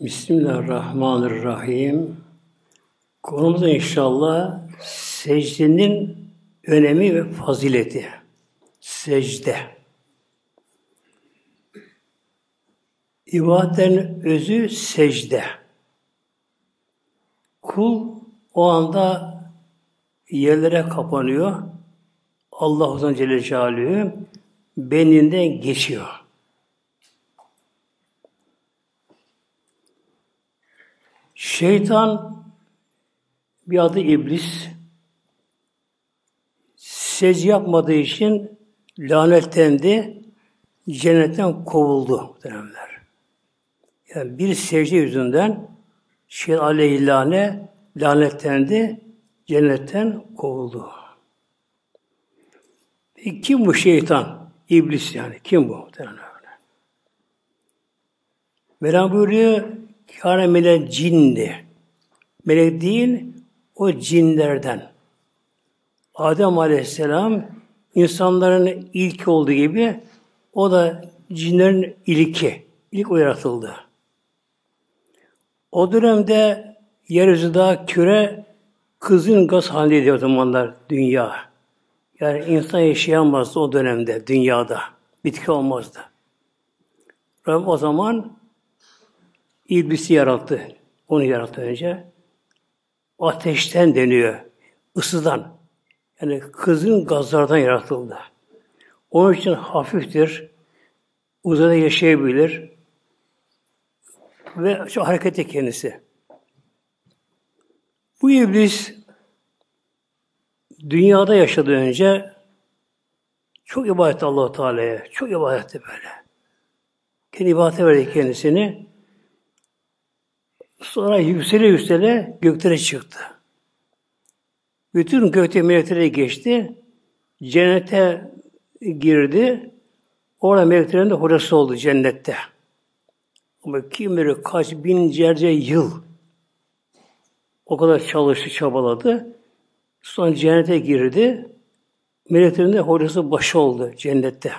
Bismillahirrahmanirrahim. Konumuz inşallah secdenin önemi ve fazileti. Secde. İbadetin özü secde. Kul o anda yerlere kapanıyor. Allah Uzun Celle Celaluhu beninden geçiyor. Şeytan bir adı iblis secde yapmadığı için lanetlendi, cennetten kovuldu muhteremler. Yani bir secde yüzünden şey aleyhillâne lanetlendi, cennetten kovuldu. Peki kim bu şeytan? İblis yani. Kim bu? Mevlam buyuruyor, kâne mele cinni. Melek değil, o cinlerden. Adem Aleyhisselam insanların ilk olduğu gibi o da cinlerin ilki. İlk o yaratıldı. O dönemde yeryüzü küre kızın gaz halindeydi o zamanlar dünya. Yani insan yaşayamazdı o dönemde dünyada. Bitki olmazdı. Rabbim o zaman İblisi yarattı. Onu yarattı önce. Ateşten deniyor. Isıdan. Yani kızın gazlardan yaratıldı. Onun için hafiftir. Uzada yaşayabilir. Ve çok hareketli kendisi. Bu iblis dünyada yaşadığı önce çok ibadet allah Teala'ya. Çok ibadetti böyle. Kendi ibadete verdi kendisini. Sonra yüksele yüksele göklere çıktı. Bütün gökte meleklere geçti. Cennete girdi. Orada meleklerin de hocası oldu cennette. Ama kim bilir kaç binlerce yıl o kadar çalıştı, çabaladı. Sonra cennete girdi. Meleklerin de hocası başı oldu cennette.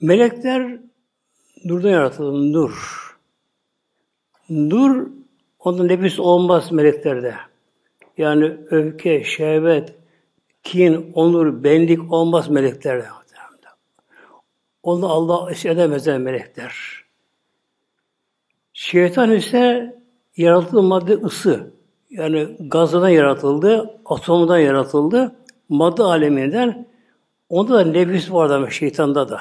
Melekler nurdan yaratıldı, nur. Nur, onda nefis olmaz meleklerde. Yani öfke, şehvet, kin, onur, benlik olmaz meleklerde. Onu Allah edemezler melekler. Şeytan ise yaratıldığı madde ısı. Yani gazdan yaratıldı, atomundan yaratıldı, madde aleminden. Onda da nefis var ama şeytanda da.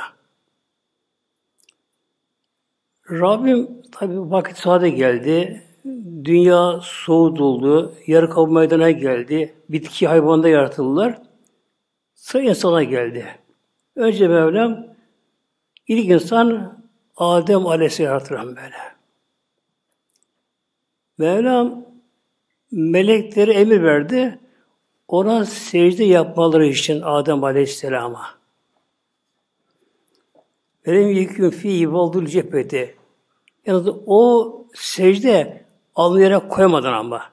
Rabbim tabi vakit sade geldi. Dünya soğutuldu. Yarı kabul meydana geldi. Bitki hayvanda yaratıldılar. Sıra insana geldi. Önce Mevlam ilk insan Adem Aleyhisselam yaratır böyle. Mevlam melekleri emir verdi. Ona secde yapmaları için Adem Aleyhisselam'a. Velem yekûn fî valdul cepheti. Yani o secde alnı koymadan ama.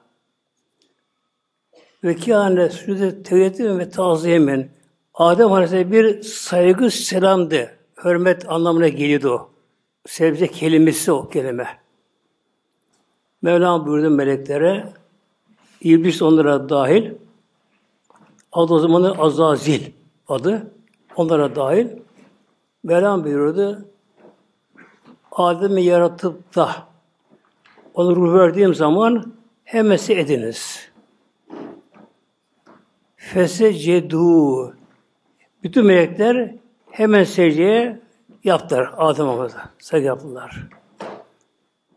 Ve kâne sücde tevhidi ve taziyemen. Adem Aleyhisselam bir saygı selamdı. Hürmet anlamına geliyordu o. Sebze kelimesi o kelime. Mevlam buyurdu meleklere, İblis onlara dahil, adı o zamanı Azazil adı, onlara dahil. Mevlam buyurdu, Adem'i yaratıp da onu ruh verdiğim zaman hemesi ediniz. Fesecedu. Bütün melekler hemen secdeye yaptılar Adem Allah'a. Secde yaptılar.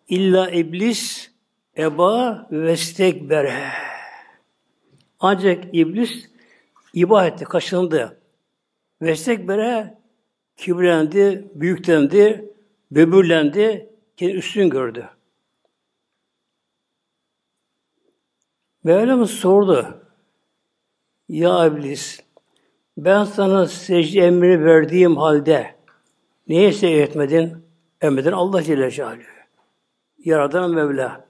İlla iblis eba ve stekbere. Ancak iblis iba etti, kaşındı. Vestekbere kibirlendi, büyüklendi, böbürlendi, kendi üstün gördü. Mevlam sordu. Ya iblis, ben sana secde emrini verdiğim halde neye secde etmedin? Emredin Allah Celle Celaluhu. Yaradan Mevla.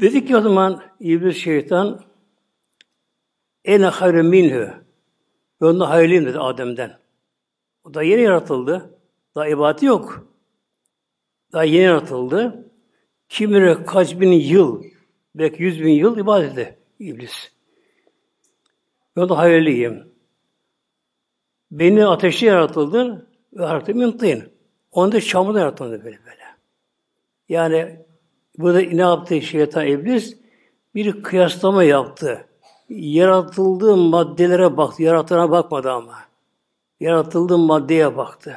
Dedi ki o zaman İblis şeytan ene hayrı minhü. Ben onda hayırlıyım dedi Adem'den. O da yeni yaratıldı. Daha ibadeti yok. Daha yeni yaratıldı. Kim bilir kaç bin yıl, belki yüz bin yıl ibadeti iblis. Ben de hayırlıyım. Beni ateşte yaratıldı ve yarattım yıntıyın. Onu da çamurda yaratıldı böyle böyle. Yani burada ne yaptı şeytan iblis? Bir kıyaslama yaptı. Yaratıldığı maddelere baktı. Yaratana bakmadı ama. Yaratıldığı maddeye baktı.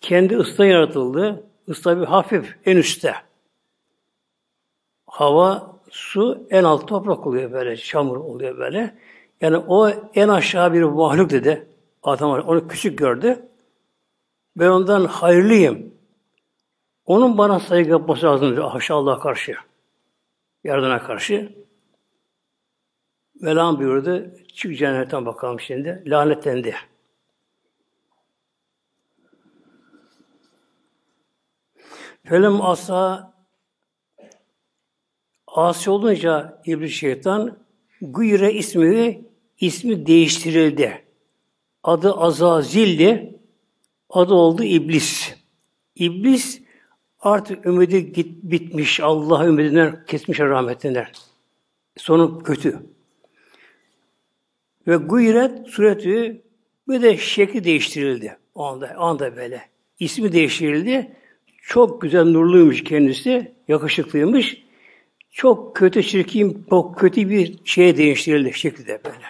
Kendi ısta yaratıldı. Isla bir hafif en üstte. Hava, su en alt toprak oluyor böyle, çamur oluyor böyle. Yani o en aşağı bir mahluk dedi. Adam onu küçük gördü. Ben ondan hayırlıyım. Onun bana saygı yapması lazım dedi. Haşa Allah'a karşı. Yardına karşı. Velan buyurdu. Çık cennetten bakalım şimdi. Lanetlendi. Felem asa asi olunca iblis şeytan Guyre ismi ismi değiştirildi. Adı Azazil'di. Adı oldu İblis. İblis artık ümidi git, bitmiş. Allah ümidinden kesmiş rahmetinden. Sonu kötü. Ve guyret sureti bir de şekli değiştirildi. O anda, anda böyle. İsmi değiştirildi. Çok güzel nurluymuş kendisi. Yakışıklıymış. Çok kötü, çirkin, çok kötü bir şeye değiştirildi şekilde böyle.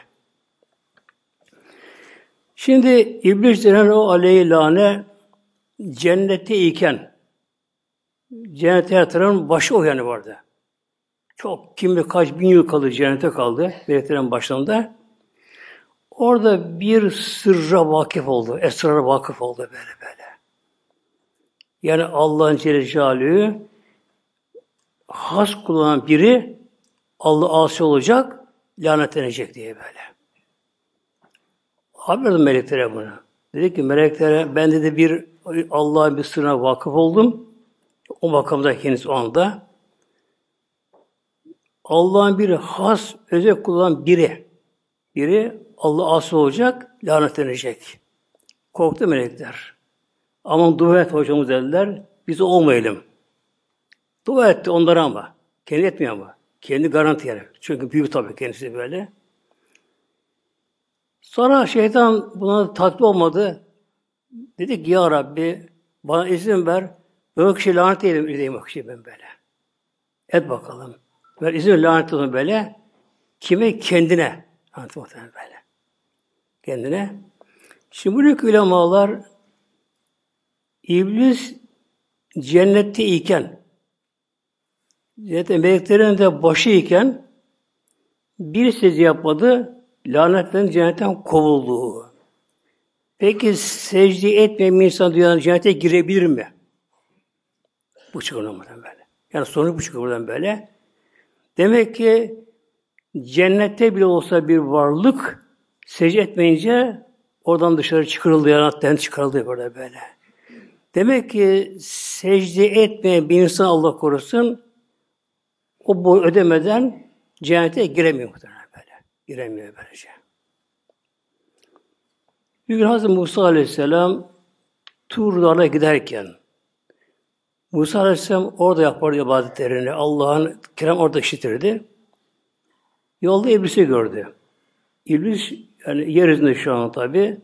Şimdi İblis denen o aleyhilâne cennette iken cennete yatıran başı o yani vardı. Çok kim kaç bin yıl kaldı cennete kaldı. Meleklerin başlarında. Orada bir sırra vakıf oldu. Esrara vakıf oldu böyle böyle. Yani Allah'ın Celle has kullanan biri Allah asi olacak, lanetlenecek diye böyle. Haber meleklere bunu. Dedi ki meleklere ben de bir Allah'ın bir sırrına vakıf oldum. O makamda henüz o anda. Allah'ın bir has, özel kullanan biri. Biri Allah asıl olacak, lanetlenecek. Korktu melekler. Aman dua et hocamız dediler. Biz olmayalım. Dua etti onlara ama. Kendi etmiyor ama. Kendi garanti yani. Çünkü büyük tabii kendisi böyle. Sonra şeytan buna tatlı olmadı. Dedi ki ya Rabbi bana izin ver. O kişiyi lanet edeyim, edeyim o kişiyi ben böyle. Et bakalım. Ver izin lanet olun böyle. Kime? Kendine. Lanet böyle. Kendine. Şimdi buradaki ulemalar İblis cennette iken Cennette meleklerin de başı iken bir secde yapmadı, lanetlerin cennetten kovuldu. Peki secde etmeyen bir insan dünyanın cennete girebilir mi? Bu çıkıyor buradan böyle. Yani sonuç bu çıkıyor buradan böyle. Demek ki cennette bile olsa bir varlık secde etmeyince oradan dışarı çıkarıldı, cennetten çıkarıldı böyle böyle. Demek ki secde etmeyen bir insan Allah korusun o boy ödemeden cennete giremiyor muhtemelen böyle. Giremiyor böylece. Bir gün Hazreti Musa Aleyhisselam Tur Dağı'na giderken Musa Aleyhisselam orada yapardı ibadetlerini. Allah'ın kiram orada işitirdi. Yolda İblis'i gördü. İblis yani yeryüzünde şu an tabi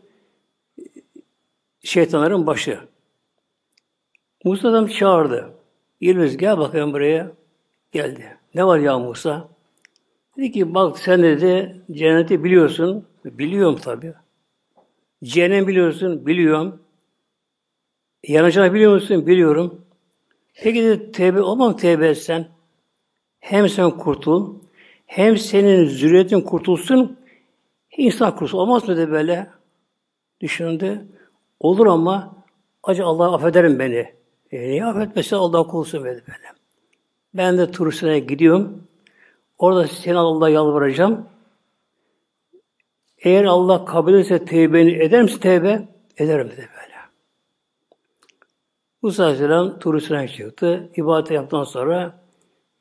şeytanların başı. Musa adam çağırdı. İblis gel bakayım buraya. Geldi. Ne var ya Musa? Dedi ki bak sen dedi cenneti biliyorsun. Biliyorum tabi. Cehennem biliyorsun. Biliyorum. Yanacağını biliyor musun? Biliyorum. Peki dedi tevbe olmam tevbe etsen. Hem sen kurtul, hem senin zürriyetin kurtulsun, insan kurtulsun. Olmaz mı dedi böyle? Düşündü. Olur ama acı Allah affederim beni. E, niye affetmese Allah kulsun dedi böyle. Ben de turistine gidiyorum. Orada seni Allah'a yalvaracağım. Eğer Allah kabul ederse tevbeni eder misin tevbe? Ederim dedi böyle. Musa Aleyhisselam turistine çıktı. İbadet yaptıktan sonra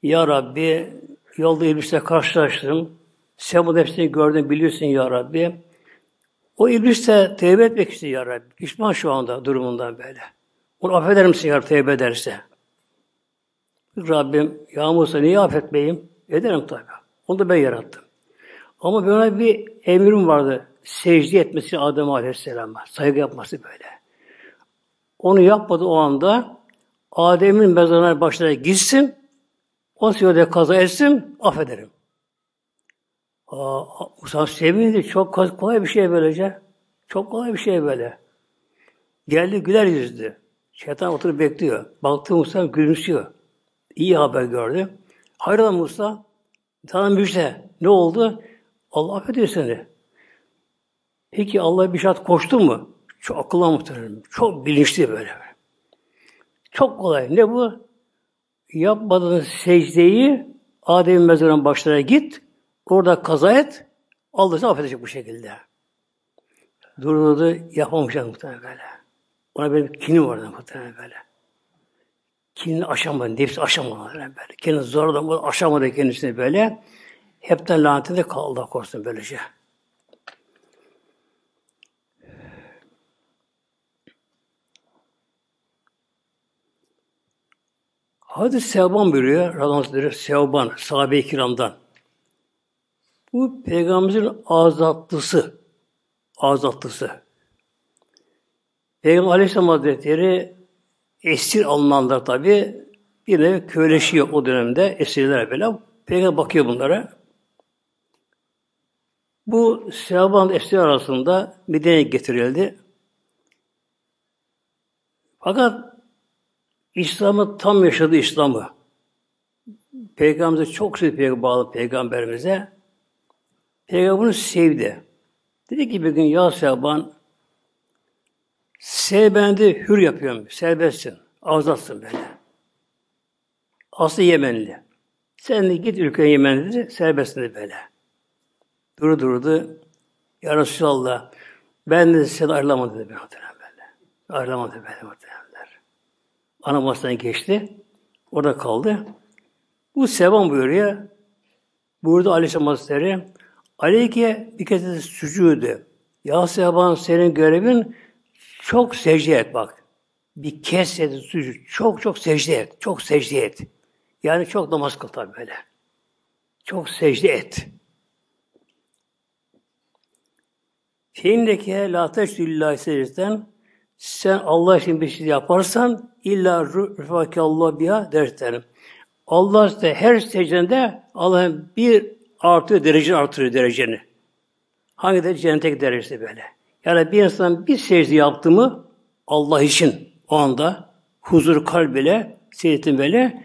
Ya Rabbi yolda iblisle karşılaştım. Sen bu hepsini gördün biliyorsun Ya Rabbi. O iblis de tevbe etmek istiyor ya Rabbi. Pişman şu anda durumundan böyle. Onu affeder misin ya tevbe ederse? Rabbim ya Musa niye affetmeyeyim? Ederim tabi. Onu da ben yarattım. Ama böyle bir emrim vardı. Secde etmesi Adem Aleyhisselam'a. Saygı yapması böyle. Onu yapmadı o anda. Adem'in mezarına başına gitsin. O sırada kaza etsin. Affederim. Aa, Musa sevindi. Çok kolay bir şey böylece. Çok kolay bir şey böyle. Geldi güler yüzlü. Şeytan oturup bekliyor. Baktı Musa gülümsüyor. İyi haber gördü. Hayrola Musa? Sana müjde. Ne oldu? Allah affediyor seni. Peki Allah'a bir şart koştu mu? Çok akıllı muhtemelen. Çok bilinçli böyle. Çok kolay. Ne bu? Yapmadığın secdeyi Adem'in mezarının başlarına git. Orada kaza et. Allah seni affedecek bu şekilde. Durdu yapamamış muhtemelen böyle. Ona benim kinim vardı muhtemelen böyle. Kinini aşamadı, nefsi aşamadı böyle. Kendini zorla aşamadı kendisini böyle. Hepten lanetinde kaldı Allah korusun böylece. Hadis Sevban buyuruyor, Radhan Sevban, sahabe-i kiramdan. Bu peygamberimizin azatlısı, azatlısı. Peygamber Aleyhisselam Hazretleri esir alınanlar tabi bir nevi köyleşiyor o dönemde esirler böyle. Peygamber bakıyor bunlara. Bu Sevban esir arasında Medine'ye getirildi. Fakat İslam'ı tam yaşadı İslam'ı. Peygamberimize çok sevdi bağlı peygamberimize. Peygamber bunu sevdi. Dedi ki bir gün ya Sevban sevbendi hür yapıyorum. Serbestsin. Azatsın böyle. Aslı Yemenli. Sen de git ülkeye Yemen dedi. Serbestsin dedi böyle. Durdu durdu. Ya Resulallah ben de seni ayrılamadım dedi. Böyle. Ayrılamadım böyle muhtemelenler. Ana masasına geçti. Orada kaldı. Bu sevan buyuruyor. Burada Aleyhisselam Hazretleri Aleyke bir kez de sücüdü. Ya Seban senin görevin çok secde et bak. Bir kez dedi sücud. Çok çok secde et. Çok secde et. Yani çok namaz kıl tabi böyle. Çok secde et. Şeyindeki la teşdülillahi secdeten sen Allah için bir şey yaparsan illa rüfaki Allah biha dertlerim. Allah işte her secdende Allah'ın bir artıyor, derece artırıyor dereceni. Hangi de cennetteki derecesi böyle. Yani bir insan bir secde yaptı mı Allah için o anda huzur kalbiyle, seyretin böyle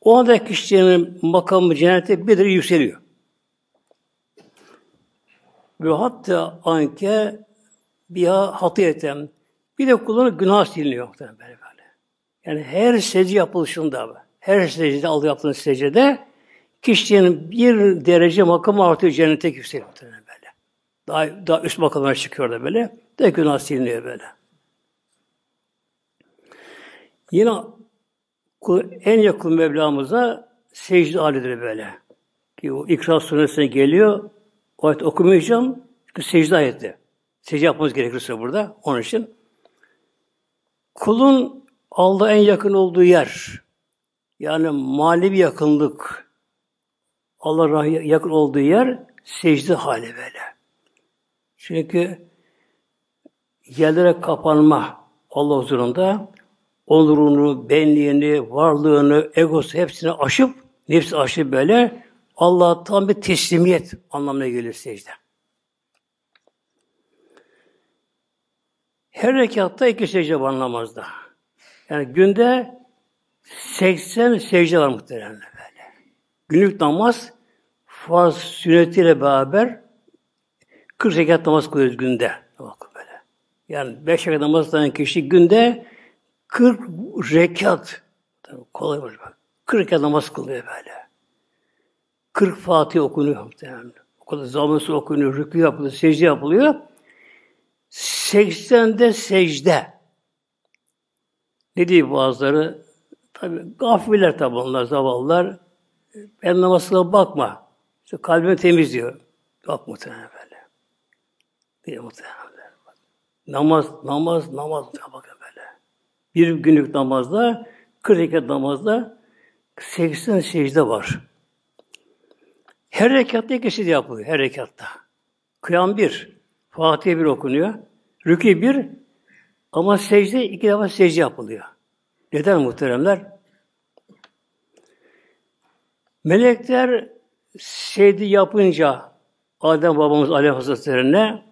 o anda kişinin makamı cennette bir derece yükseliyor. Ve hatta anke biha hatiyeten bir de kullanıp günah siliniyor böyle böyle. Yani her secde yapılışında, her secde aldığı yaptığın secde kişinin bir derece makamı artıyor cennete yükseliyor böyle. Daha, daha üst makamlara çıkıyor da böyle. De günah siliniyor böyle. Yine en yakın Mevlamıza secde halidir böyle. Ki o İkra suresine geliyor. O ayet okumayacağım. Çünkü secde ayeti. Secde yapmamız gerekirse burada. Onun için. Kulun Allah'a en yakın olduğu yer. Yani manevi yakınlık. Allah'a yakın olduğu yer secde hali böyle. Çünkü yerlere kapanma Allah huzurunda onurunu, benliğini, varlığını, egosu hepsini aşıp, nefsi aşıp böyle Allah'a tam bir teslimiyet anlamına gelir secde. Her rekatta iki secde var namazda. Yani günde 80 secde var muhtemelen. Günlük namaz farz sünnetiyle beraber 40 rekat namaz kılıyoruz günde. Bak böyle. Yani 5 rekat namaz kılan kişi günde 40 rekat kolay olur bak. 40 rekat namaz kılıyor böyle. 40 Fatih okunuyor muhtemelen. O kadar zamansı okunuyor, rükû yapılıyor, secde yapılıyor. 80'de secde. Ne diyor bazıları? Tabi gafiller tabi onlar, zavallılar. Ben namazına bakma. İşte kalbimi temizliyor. Bak muhtemelen böyle. Diye muhtemelen Namaz, namaz, namaz. Bakın böyle. Bir günlük namazda, 40 rekat namazda 80 secde var. Her rekatta iki secde yapılıyor. Her rekatta. Kıyam bir. Fatiha bir okunuyor. Rükü bir. Ama secde iki defa secde yapılıyor. Neden muhteremler? Melekler secde yapınca Adem babamız Aleyh Hazretleri'ne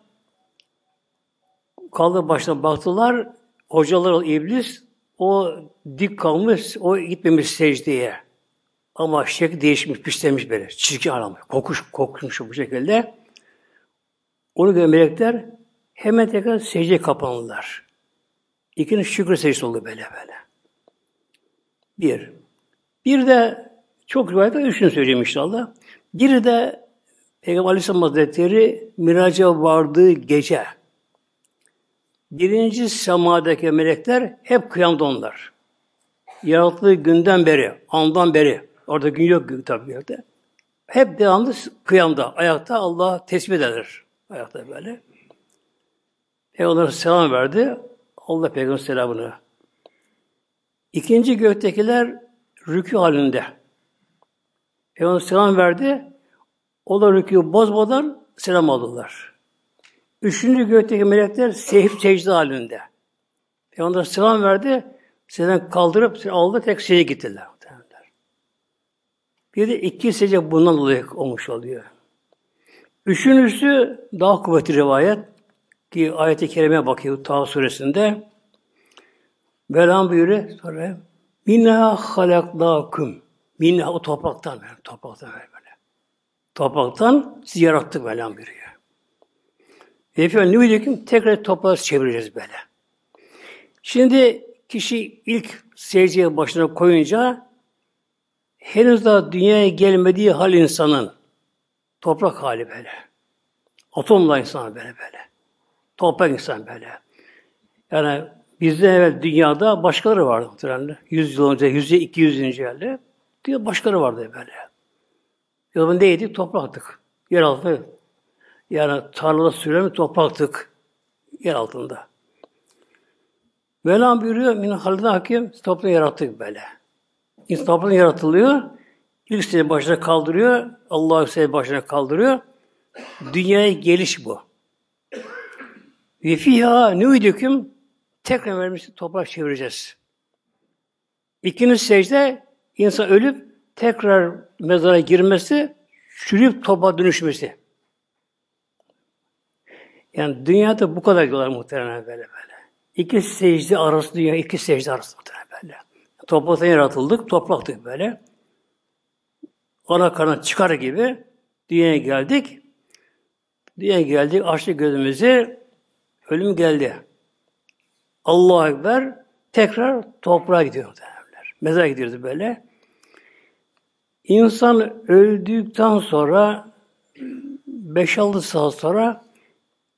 kaldı başına baktılar. Hocalar iblis o dik kalmış, o gitmemiş secdeye. Ama şek değişmiş, pislemiş böyle. Çirkin aramış. Kokuş, kokmuş bu şekilde. Onu gören melekler hemen tekrar secdeye kapanırlar. İkinci şükür secdesi oldu böyle böyle. Bir. Bir de çok rivayette üçünü söyleyeyim inşallah. Bir de Peygamber Aleyhisselam Hazretleri miraca vardığı gece birinci semadaki melekler hep kıyamda onlar. Yarattığı günden beri, andan beri, orada gün yok tabi yerde. Hep devamlı kıyamda, ayakta Allah tesbih eder. Ayakta böyle. Peygamber selam verdi. Allah Peygamber selamını. İkinci göktekiler rükû halinde. Peygamber selam verdi. O da rükû bozmadan selam aldılar. Üçüncü gökteki melekler seyif secde halinde. Peygamber selam verdi. Senden kaldırıp aldı tek secde gittiler. Bir de iki secde bundan dolayı olmuş oluyor. Üçüncüsü daha kuvvetli rivayet ki ayet-i kerime bakıyor Taha suresinde. Velam buyuruyor sonra Minna halaknakum. Minna o topraktan böyle, topraktan böyle. Topraktan sizi yarattık Velam buyuruyor. Efendim diyecekim? Tekrar toprağı çevireceğiz böyle. Şimdi kişi ilk secdeye başına koyunca henüz daha dünyaya gelmediği hal insanın toprak hali böyle. Atomla insan böyle böyle. Toprak insan böyle. Yani bizden evvel dünyada başkaları vardı muhtemelen. Yüz yıl önce, yüz iki yüz önce diyor başkaları vardı böyle. Yolun neydi? Topraktık. Yer altı. Yani tarlada süremi topraktık. Yer altında. Mevlam buyuruyor, min halde hakim, toplumu yarattık böyle. İnsan yaratılıyor, ilk seni başına kaldırıyor, Allah seni başına kaldırıyor. Dünyaya geliş bu. Ve fiha nüydüküm tekrar vermişti toprak çevireceğiz. İkinci secde insan ölüp tekrar mezara girmesi, çürüyüp topa dönüşmesi. Yani dünyada bu kadar diyorlar muhtemelen böyle böyle. İki secde arası dünya, iki secde arası muhtemelen böyle. Topraktan yaratıldık, topraktık böyle. Ana karnına çıkar gibi dünyaya geldik. Dünyaya geldik, açtık gözümüzü, ölüm geldi. Allahu Ekber, tekrar toprağa gidiyor muhtemelenler. Mezara gidiyordu böyle. İnsan öldükten sonra 5-6 saat sonra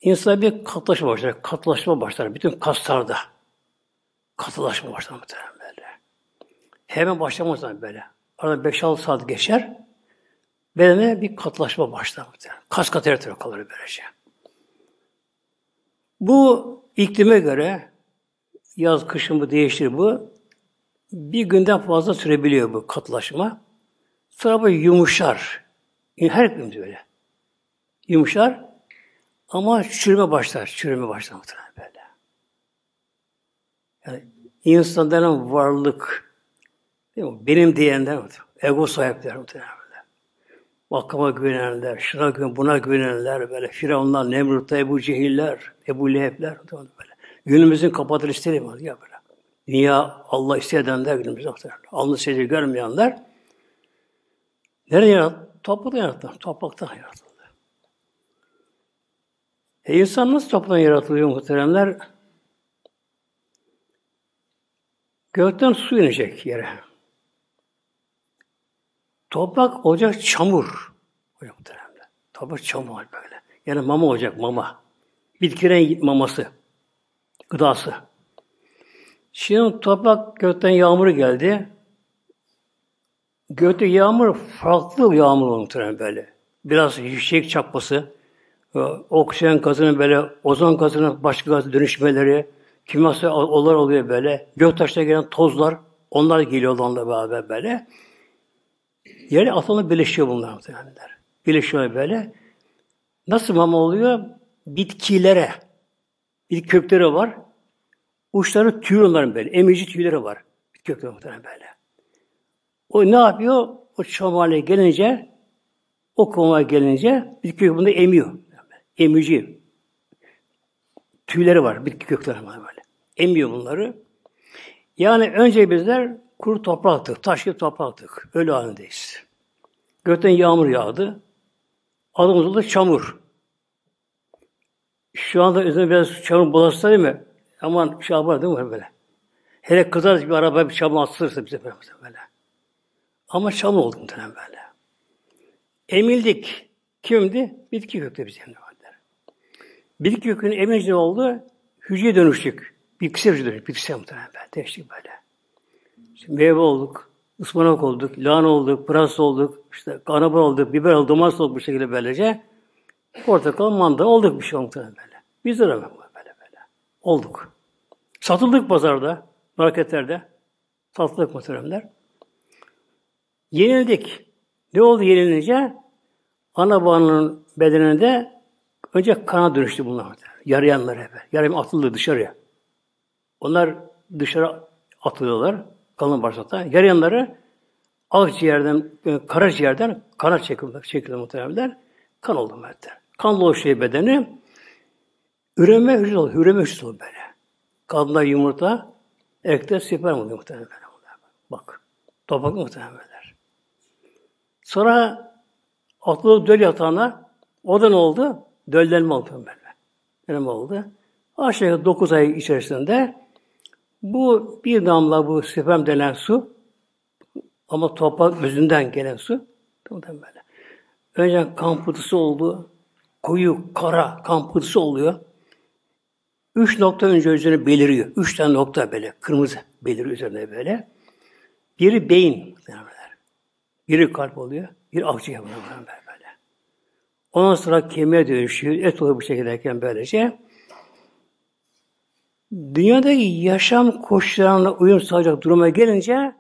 insan bir katlaşma başlar. Katlaşma başlar. Bütün kaslarda. Katılaşma başlar muhtemelen böyle. Hemen başlamaz böyle. Arada 5-6 saat geçer. Bedene bir katlaşma başlar muhtemelen. Kas katı her kalır böylece. Bu iklime göre yaz kışın bu değişir bu. Bir günden fazla sürebiliyor bu katılaşma. Sonra bu yumuşar. Her gün böyle. Yumuşar ama çürüme başlar. Çürüme başlar muhtemelen böyle. Yani insan varlık değil mi? benim diyenler ego sahipler muhtemelen böyle. Vakama güvenenler, şuna güven, buna güvenenler böyle. Firavunlar, Nemrut'ta, Ebu Cehiller, Ebu Leheb'ler böyle. Günümüzün kapatılışları var ya böyle. Dünya Allah isteyenler günümüzde muhtemelen. Alnı secde görmeyenler Nerede yarattı? Topraktan yarattı. Topraktan yaratıldı. E insan nasıl topraktan yaratılıyor muhteremler? Gökten su inecek yere. Toprak olacak çamur. Hocam muhteremler. Toprak çamur böyle. Yani mama olacak mama. Bitkinin maması. Gıdası. Şimdi toprak gökten yağmur geldi. Gökte yağmur farklı yağmur muhtemelen böyle. Biraz yüksek çapması, oksijen gazının böyle ozon gazının başka gaz dönüşmeleri, kimyasal olaylar oluyor böyle. Göktaşta gelen tozlar, onlar geliyor onlarla beraber böyle. Yere atomlar birleşiyor bunlar muhtemelenler. Birleşiyor böyle. Nasıl mama oluyor? Bitkilere, bir kökleri var. Uçları tüy onların böyle. Emici tüyleri var. Bitki kökleri muhtemelen böyle. O ne yapıyor? O çoğum gelince o koma gelince bitki kökü bunu emiyor. Emici. Tüyleri var. Bitki kökleri var böyle. Emiyor bunları. Yani önce bizler kuru topraktık. Taş gibi topraktık. Öyle halindeyiz. Gökten yağmur yağdı. Adımız oldu çamur. Şu anda üzerine biraz çamur bulaşsa değil mi? Aman şey yapar değil mi böyle? Hele kızar bir araba bir çamur atılırsa bize böyle. Ama çamur oldu muhtemelen böyle. Emildik. Kimdi? Bitki kökte biz yani. Bitki kökünün emince oldu? Hücreye dönüştük. Bitkisel hücre dönüştük. Bitkisel muhtemelen böyle. Değiştik böyle. İşte meyve olduk, ıspanak olduk, lahana olduk, pırasa olduk, işte kanabur olduk, biber olduk, domates olduk bu şekilde böylece. Portakal, manda olduk bir şey muhtemelen böyle. Biz de böyle böyle. Olduk. Satıldık pazarda, marketlerde. Satıldık muhteremler. Yenildik. Ne oldu yenilince? Ana babanın bedeninde önce kana dönüştü bunlar. Yarayanlar hep. Yarayan atıldı dışarıya. Onlar dışarı atılıyorlar. Kalın bağırsakta. Yarayanları akciğerden, e, karaciğerden kana çekildi, çekildi muhtemelen. Kan oldu muhtemelen. Kan oluşuyor bedeni. Üreme hücresi oluyor. Üreme hücresi oluyor böyle. Kadında yumurta, erkekte sperm oluyor muhtemelen. Bak. Toprak muhtemelen. Sonra atladık döl yatağına. O da ne oldu? Döllenme oldu böyle. Döllenme oldu. Aşağı 9 ay içerisinde bu bir damla bu sperm denen su ama toprak özünden gelen su böyle. Önce kan pıhtısı oldu. Koyu, kara kan pıhtısı oluyor. Üç nokta önce üzerine beliriyor. Üç tane nokta böyle. Kırmızı beliriyor üzerine böyle. Biri beyin. Biri kalp oluyor, bir akciğer oluyor böyle, böyle. Ondan sonra kemiğe dönüşüyor, et oluyor bu şekildeyken böylece. Dünyadaki yaşam koşullarına uyum sağlayacak duruma gelince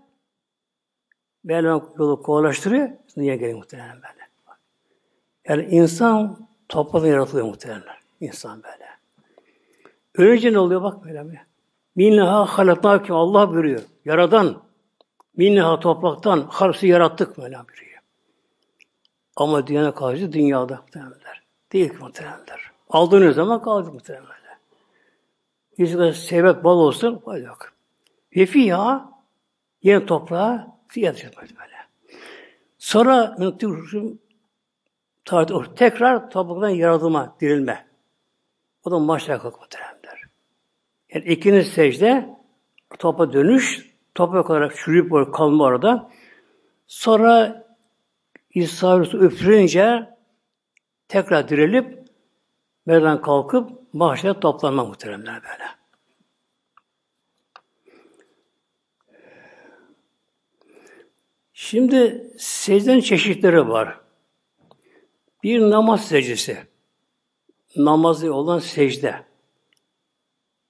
Mevlam yolu kolaylaştırıyor, dünya geliyor muhtemelen böyle. Yani insan topraktan yaratılıyor muhtemelen. İnsan böyle. Ölünce ne oluyor bak böyle. Minha halaknâküm Allah buyuruyor. Yaradan, Minneha topraktan harfsi yarattık Mevlam buyuruyor. Ama dünyana karşı dünyada muhtemelenler. Değil muhtemelenler. Aldığınız zaman kaldı muhtemelenler. Yüzüne sebep bal olsun, bal yok. Ve fiyha yine toprağa fiyat böyle. Sonra tekrar topraktan yaratılma, dirilme. O da maçlar kalk muhtemelenler. Yani ikinci secde topa dönüş, toprak olarak çürüyüp böyle kalma orada. Sonra İsa öpürünce tekrar dirilip merdan kalkıp mahşere toplanma muhteremler böyle. Şimdi secdenin çeşitleri var. Bir namaz secdesi. Namazı olan secde.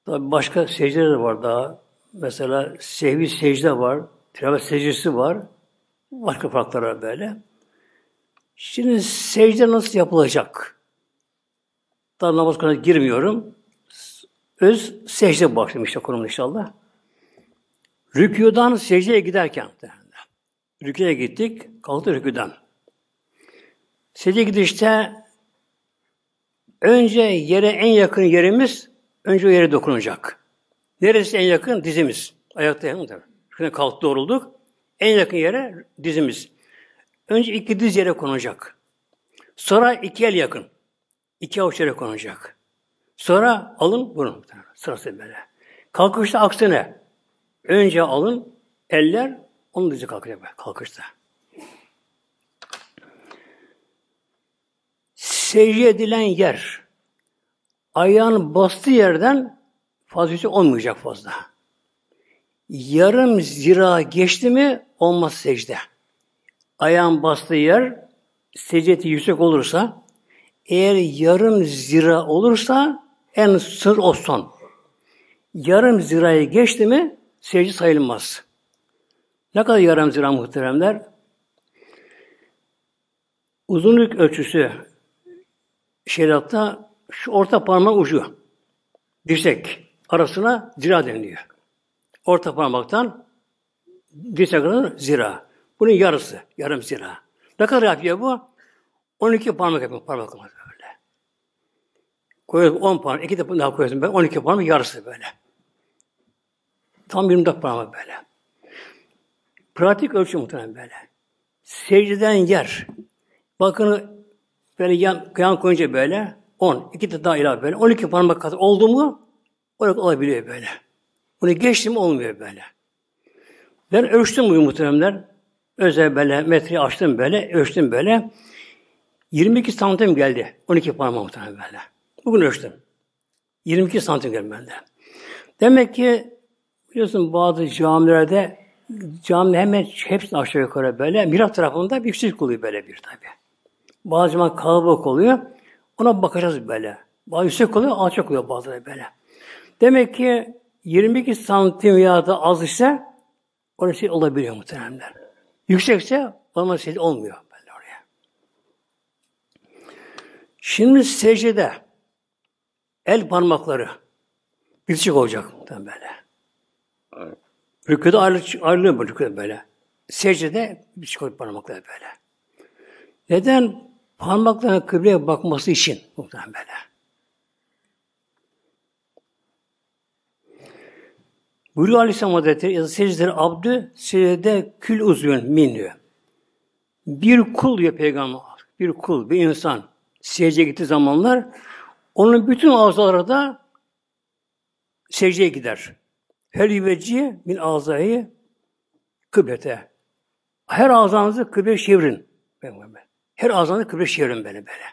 Tabi başka secdeler var daha. Mesela sehvi secde var, tilavet secdesi var. Başka farklar böyle. Şimdi secde nasıl yapılacak? Daha namaz konusuna girmiyorum. Öz secde başlayayım işte konumda inşallah. Rüküden secdeye giderken Rüküye gittik, kalktı rüküden. Secdeye gidişte önce yere en yakın yerimiz önce o yere dokunacak. Neresi en yakın? Dizimiz. Ayakta yakın tabii. Şuna kalk doğrulduk. En yakın yere dizimiz. Önce iki diz yere konacak. Sonra iki el yakın. İki avuç yere konacak. Sonra alın burun. Sırası böyle. Kalkışta aksine. Önce alın, eller, onun dizi kalkacak kalkışta. Secde edilen yer, ayağın bastığı yerden fazlası olmayacak fazla. Yarım zira geçti mi olmaz secde. Ayağın bastığı yer secdeti yüksek olursa eğer yarım zira olursa en sır o son. Yarım zirayı geçti mi secde sayılmaz. Ne kadar yarım zira muhteremler? Uzunluk ölçüsü şeriatta şu orta parmak ucu dirsek arasına zira deniliyor. Orta parmaktan dirsek kadar zira. Bunun yarısı, yarım zira. Ne kadar yapıyor bu? 12 parmak yapıyor parmak böyle. Koyuyorsun 10 parmak, 2 de daha koyuyorsun böyle 12 parmak yarısı böyle. Tam 24 parmak böyle. Pratik ölçü muhtemelen böyle. Secdeden yer. Bakın böyle yan, yan koyunca böyle 10, iki de daha ilave böyle. 12 parmak kadar oldu mu orada olabiliyor böyle. Bunu geçti mi olmuyor böyle. Ben ölçtüm bu muhteremler. Özel böyle metreyi açtım böyle, ölçtüm böyle. 22 santim geldi. 12 parmak muhtemelen böyle. Bugün ölçtüm. 22 santim geldi bende. Demek ki biliyorsun bazı camilerde cami hemen hepsini aşağı yukarı böyle. Mirak tarafında bir yüksek oluyor böyle bir tabi. Bazı zaman kalabalık oluyor. Ona bakacağız böyle. Bazı yüksek oluyor, alçak oluyor bazıları böyle. Demek ki 22 santim ya da az ise orası şey olabiliyor muhteremler. Yüksekse olma şey olmuyor böyle oraya. Şimdi secdede el parmakları bitişik olacak muhtemelen böyle. Rüküde ayrı, ayrılıyor bu rüküde böyle. Secdede bitişik olacak parmakları böyle. Neden? Parmaklarına kıbleye bakması için muhtemelen böyle. Buyuruyor Aleyhisselam Hazretleri, secdeleri abdü, secdede kül uzun min diyor. Bir kul diyor Peygamber, bir kul, bir insan secdeye gittiği zamanlar, onun bütün azaları da secdeye gider. Her yüveci min azayı kıblete. Her ağzınızı kıble çevirin. Her ağzınızı kıble çevirin böyle böyle.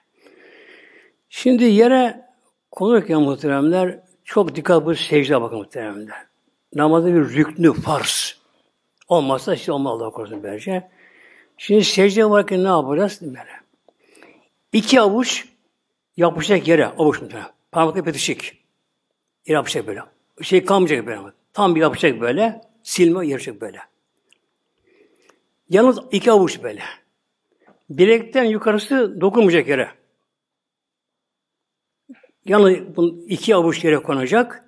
Şimdi yere konurken muhteremler çok dikkat bu secde bakın muhteremler namazın bir rüknü, farz. Olmazsa işte olmaz Allah korusun böylece. Şimdi secde varken ne yapacağız? Böyle. İki avuç yapışacak yere, avuç mu? Parmakla petişik. Yapışacak böyle. Şey kalmayacak böyle. Tam bir yapışacak böyle. Silme yarışacak böyle. Yalnız iki avuç böyle. Bilekten yukarısı dokunmayacak yere. Yalnız iki avuç yere konacak.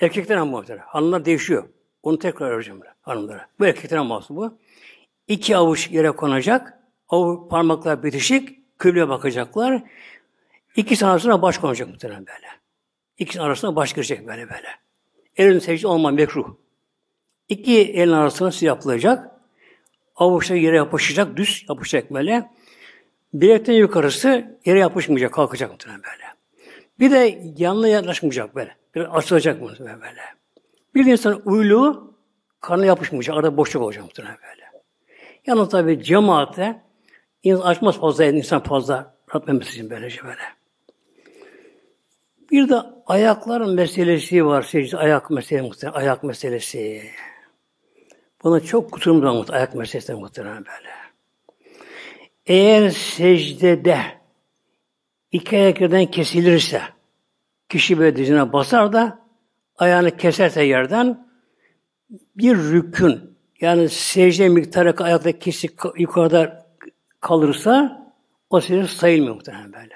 Erkekler muhtemelen. Hanımlar değişiyor. Onu tekrar öğreteceğim hanımlara. Bu erkekler mahsus bu. İki avuç yere konacak. O parmaklar bitişik. Kıbleye bakacaklar. İkisi arasına baş konacak muhtemelen böyle. İkisi arasına baş girecek böyle böyle. Elin secde olma mekruh. İki elin arasına su yapılacak. Avuçlar yere yapışacak, düz yapışacak böyle. Bilekten yukarısı yere yapışmayacak, kalkacak muhtemelen böyle. Bir de yanına yaklaşmayacak böyle. Böyle açılacak mı böyle. Bir insan uyluğu karnına yapışmayacak. Arada boşluk olacak muhtemelen böyle. Yalnız tabi cemaate insan açmaz fazla insan fazla rahat için böylece böyle. Bir de ayakların meselesi var. Secde ayak meselesi. Ayak meselesi. Buna çok kusurumuz var. Ayak meselesi muhtemelen böyle. Eğer secdede iki ayak yerden kesilirse Kişi böyle dizine basar da ayağını keserse yerden bir rükün yani secde miktarı ayakta kişi yukarıda kalırsa o secde sayılmıyor muhtemelen böyle.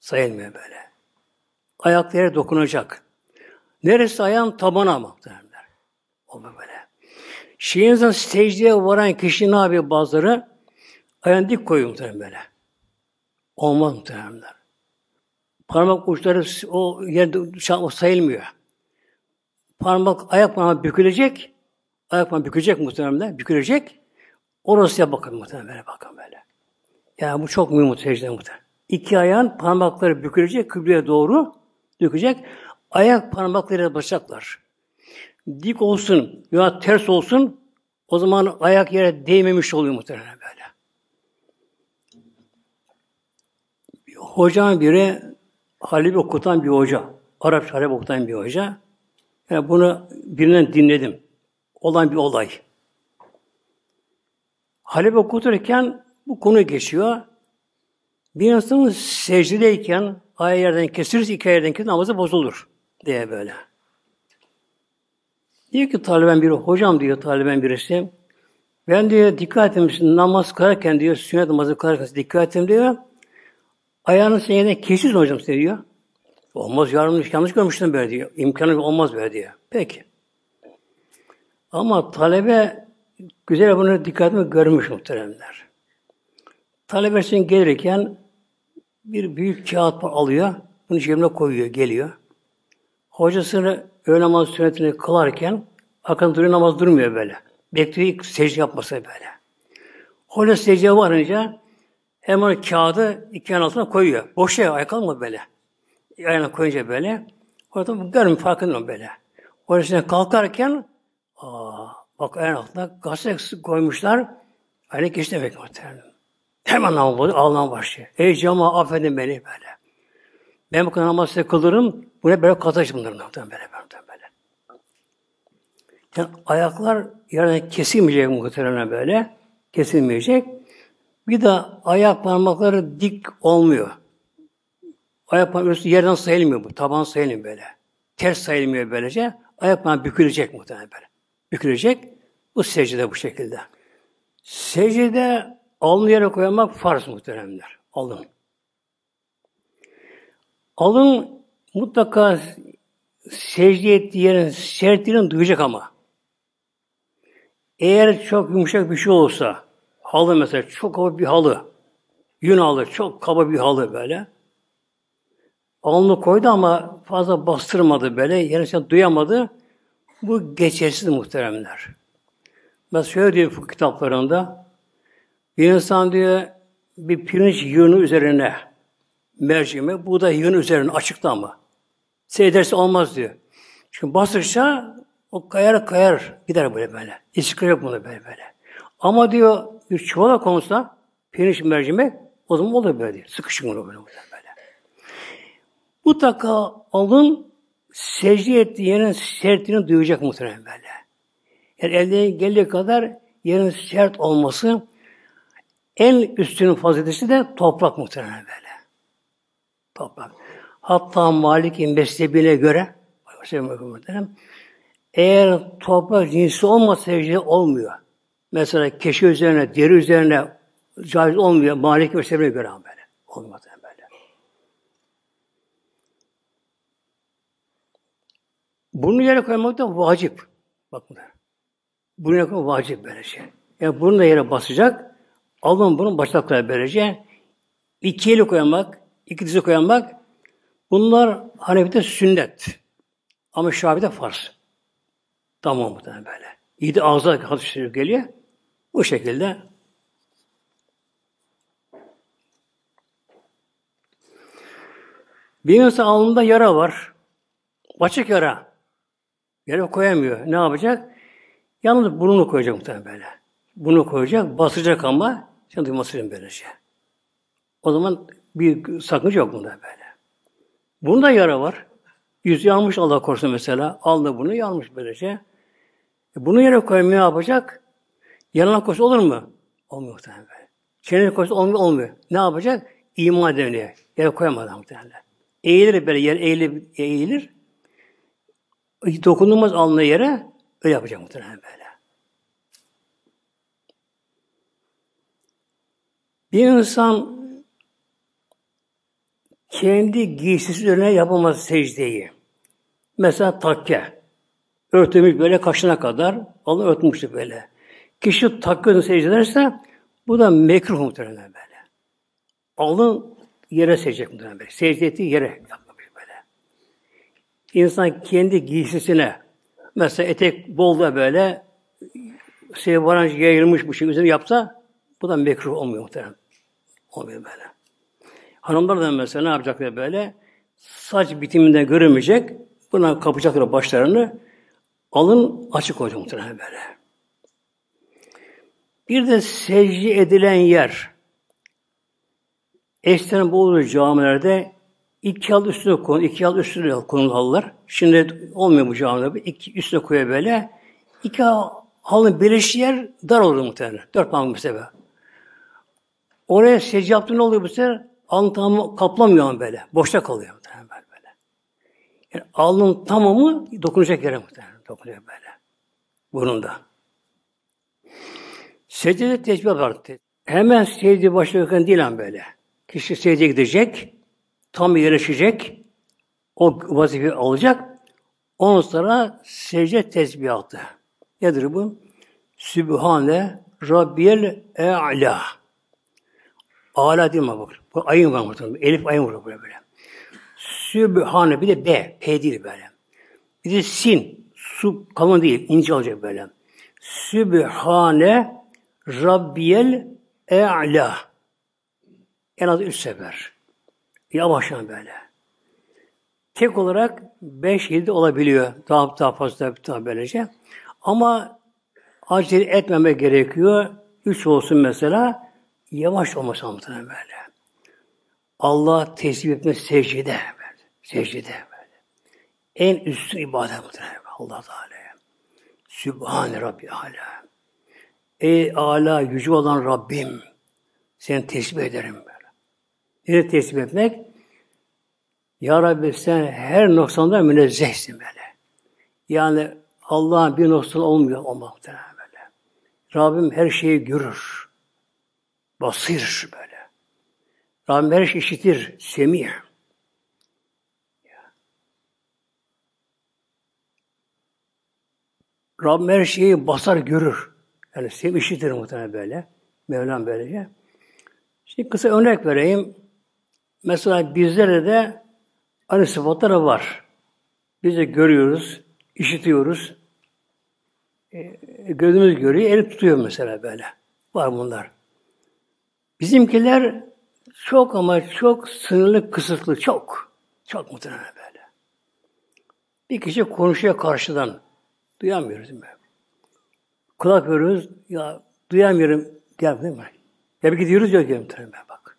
Sayılmıyor böyle. Ayaklara dokunacak. Neresi ayağın? Tabana muhtemelen. O böyle. Şiirinizden secdeye varan kişi ne yapıyor bazıları? Ayağını dik koyuyor muhtemelen böyle. Olmaz muhtemelen. Parmak uçları o yerde o sayılmıyor. Parmak, ayak parmağı bükülecek. Ayak parmağı bükülecek muhtemelen. Bükülecek. Orası bakın muhtemelen böyle bakın böyle. Yani bu çok mühim secde muhtemelen. İki ayağın parmakları bükülecek, kıbleye doğru dökecek. Ayak parmakları basacaklar. Dik olsun ya ters olsun o zaman ayak yere değmemiş oluyor muhtemelen böyle. Hocam biri Halep okutan bir hoca. Arap Halep okutan bir hoca. Yani bunu birinden dinledim. Olan bir olay. Halep okuturken bu konu geçiyor. Bir insanın secdedeyken ayağı yerden kesilir, iki yerden kesilir, namazı bozulur diye böyle. Diyor ki taliben biri, hocam diyor taliben birisi, ben diyor dikkat etmişsin namaz kılarken diyor, sünnet namazı kılarken dikkat ettim diyor, ayağının sen yerden kesiyorsun hocam diyor. Olmaz yanlış, yanlış görmüştüm böyle diyor. İmkanı olmaz böyle diyor. Peki. Ama talebe güzel bunu dikkatimi görmüş muhteremler. Talebesinin gelirken bir büyük kağıt alıyor, bunu cebine koyuyor, geliyor. Hocasını öğle namaz sünnetini kılarken akın duruyor namaz durmuyor böyle. Bekliyor secde yapması böyle. Hoca secdeye varınca hemen kağıdı iki yan altına koyuyor. Boşa ayak alma böyle. Ayağına koyunca böyle. Orada görmüyor farkında böyle. Orasına kalkarken aa, bak ayağın altına gazete koymuşlar. Aynen geçti demek muhtemelen. Hemen bozuyor, ağlamaya başlıyor. Ey cama affedin beni böyle. Ben bu kadar namaz size kılırım. Bu böyle kataş bunların böyle, böyle, böyle. Yani ayaklar yerine kesilmeyecek muhtemelen böyle. Kesilmeyecek. Bir de ayak parmakları dik olmuyor. Ayak parmakları yerden sayılmıyor bu. Taban sayılmıyor böyle. Ters sayılmıyor böylece. Ayak parmağı bükülecek muhtemelen böyle. Bükülecek. Bu secde bu şekilde. Secde alnı yere koymak farz muhteremler. Alın. Alın mutlaka secde ettiği yerin sertliğini duyacak ama. Eğer çok yumuşak bir şey olsa, halı mesela çok kaba bir halı, yün halı, çok kaba bir halı böyle. Alnı koydu ama fazla bastırmadı böyle, yerisini duyamadı. Bu geçersiz muhteremler. Mesela şöyle diyor bu kitaplarında, bir insan diyor bir pirinç yığını üzerine mercimek, bu da yığın üzerine açıkta ama. Seyrederse olmaz diyor. Çünkü basırsa o kayar kayar gider böyle böyle. İstikrar yok bunda böyle böyle. Ama diyor bir çuvala konsa pirinç mercimek o zaman olur böyle diyor. Sıkışık olur böyle böyle. Mutlaka alın secde ettiği yerin sertliğini duyacak muhtemelen böyle. Yani elde geldiği kadar yerin sert olması en üstünün fazileti de toprak muhtemelen böyle. Toprak. Hatta Malik'in mezhebine göre eğer toprak cinsi olmasa secde olmuyor. Mesela keşi üzerine, deri üzerine caiz olmuyor. Malik mezhebine göre böyle. Olmaz böyle. Bunu yere koymak da vacip. Bakın. Bunu yere koymak vacip böyle şey. Yani bunu da yere basacak. Alın bunun başlakları böylece. İki eli koymak, iki dizi koymak bunlar Hanefi'de sünnet. Ama Şafi'de farz. Tamam muhtemelen böyle. İyi ağza hadis geliyor. Bu şekilde Bir insan alnında yara var. Açık yara. Yere koyamıyor. Ne yapacak? Yalnız burnunu koyacak muhtemelen böyle. Bunu koyacak, basacak ama sen duyması için böylece. O zaman bir sakınca yok bunda böyle. Bunda yara var. Yüz yanmış Allah korusun mesela. Aldı bunu yanmış böylece. E bunu yere koymuyor ne yapacak? Yanına koysa olur mu? Olmuyor muhtemelen. Çeneye koysa olmuyor, olmuyor. Ne yapacak? İman demeye. Yere koyamadan muhtemelen. Eğilir böyle yer eğilir, eğilir. Dokunulmaz alnına yere öyle yapacak muhtemelen böyle. Bir insan kendi giysisi üzerine yapamaz secdeyi. Mesela takke. Örtülmüş böyle kaşına kadar. Allah örtmüştü böyle. Kişi takkını secde bu da mekruh muhtemelen böyle. Alın yere secdecek muhtemelen böyle. Secde ettiği yere böyle. İnsan kendi giysisine mesela etek bol da böyle şey varan yayılmış bu şey üzerine yapsa bu da mekruh olmuyor muhtemelen. Olmuyor böyle. Hanımlar da mesela ne yapacaklar böyle? Saç bitiminde görünmeyecek. Buna kapacaklar başlarını. Alın açık olacak muhtemelen böyle. Bir de secde edilen yer. Eskiden bu camilerde iki al üstüne konu, iki al üstüne konulu halılar. Şimdi olmuyor bu camilerde. İki üstüne koyuyor böyle. İki halının birleştiği yer dar olur muhtemelen. Dört parmak mesela. Oraya secde yaptığında oluyor bu sefer? alnın tamamı kaplamıyor böyle. Boşta kalıyor muhtemelen böyle. Yani alnın tamamı dokunacak yere muhtemelen dokunuyor böyle. Burnunda. Secdede tesbih var. Hemen secdeye başlarken değil an böyle. Kişi secdeye gidecek, tam yerleşecek, o vazifeyi alacak, ondan sonra secde tesbihatı. Nedir bu? Sübhane Rabbiyel E'la. Ala değil mi bak? Bu ayın var muhtemelen. Elif ayın var böyle böyle. Sübhane bir de B. P değil böyle. Bir de sin. Su kalın değil. ince olacak böyle. Sübhane Rabbiyel E'la. En az üç sefer. Yavaştan böyle. Tek olarak beş yedi olabiliyor. Daha, daha fazla daha böylece. Ama acele etmeme gerekiyor. Üç olsun mesela. Yavaş olması muhtemelen böyle. Allah tesbih etme secdede. Böyle. Secdede böyle. En üstün ibadet muhtemelen Allah Teala'ya. Sübhane Rabbi Ala. Ey ala yüce olan Rabbim seni tesbih ederim böyle. Yine tesbih etmek Ya Rabbi sen her noksandan münezzehsin böyle. Yani Allah'ın bir noksan olmuyor olmakta böyle. Rabbim her şeyi görür. Basir böyle. Rabbim her şeyi işitir. Semih. Rabbim her şeyi basar, görür. Yani sev işitir muhtemelen böyle. Mevlam böylece. Şimdi kısa örnek vereyim. Mesela bizlere de aynı sıfatları var. Biz de görüyoruz, işitiyoruz. E, gözümüz görüyor, el tutuyor mesela böyle. Var bunlar. Bizimkiler çok ama çok sınırlı, kısıtlı, çok. Çok muhtemelen böyle. Bir kişi konuşuyor karşıdan. Duyamıyoruz mi? Kulak veriyoruz. Ya duyamıyorum. Mi? Ya bir gidiyoruz ya gel bak.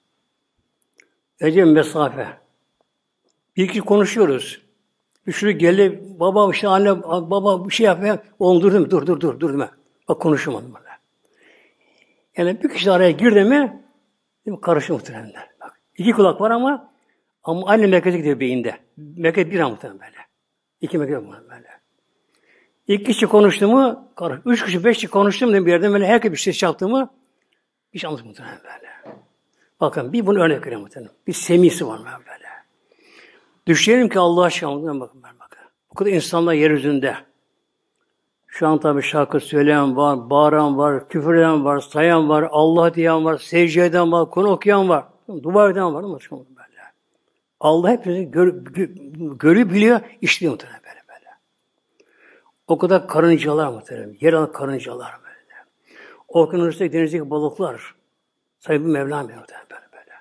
Ece mesafe. Bir kişi konuşuyoruz. Şunu geldi, baba işte anne, baba bir şey yapıyor. Oğlum dur mu? Dur, dur, dur, dur mi? Bak konuşamadım böyle. Yani bir kişi araya girdi mi, karışır muhtemelen. Bak, iki kulak var ama ama aynı merkeze gidiyor beyinde. Merkez bir an muhtemelen böyle. İki merkez muhtemelen böyle. İki kişi konuştu mu. Üç kişi, beş kişi konuştu mu bir yerden böyle herkes bir ses yaptı mı, şey anlatır muhtemelen böyle. Bakın bir bunu örnek vereyim muhtemelen. Bir semisi var böyle. Düşünelim ki Allah aşkına bakın ben bakın. Bu kadar insanlar yeryüzünde. Şu an tabi şarkı söyleyen var, bağıran var, küfür eden var, sayan var, Allah diyen var, secde eden var, konu okuyan var. Dua eden var. Ama böyle. Allah hepimizi gör, gör, görüyor, biliyor, işliyor muhtemelen. O kadar karıncalar muhtemelen. Yer alan karıncalar böyle. Okyanusta denizdeki balıklar. Sahibi Mevlam muhtemelen böyle.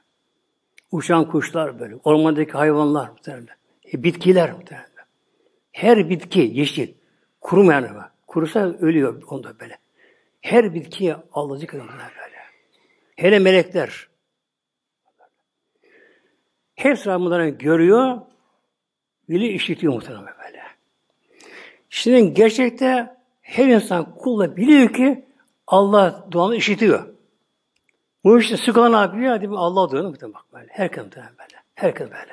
Uçan kuşlar böyle, ormandaki hayvanlar muhtemelen. E, bitkiler muhtemelen. Her bitki yeşil, kurumayan ama. Kurusa ölüyor onda böyle. Her bitkiye Allah zikrediyor böyle. Hele melekler. Hepsi bunları görüyor, bili işitiyor muhtemelen böyle. Şimdi gerçekte her insan kulla biliyor ki Allah duanı işitiyor. Bu işte sıkılan ne yapıyor? Hadi Allah diyor. Bak böyle. Herkes böyle. Herkes böyle.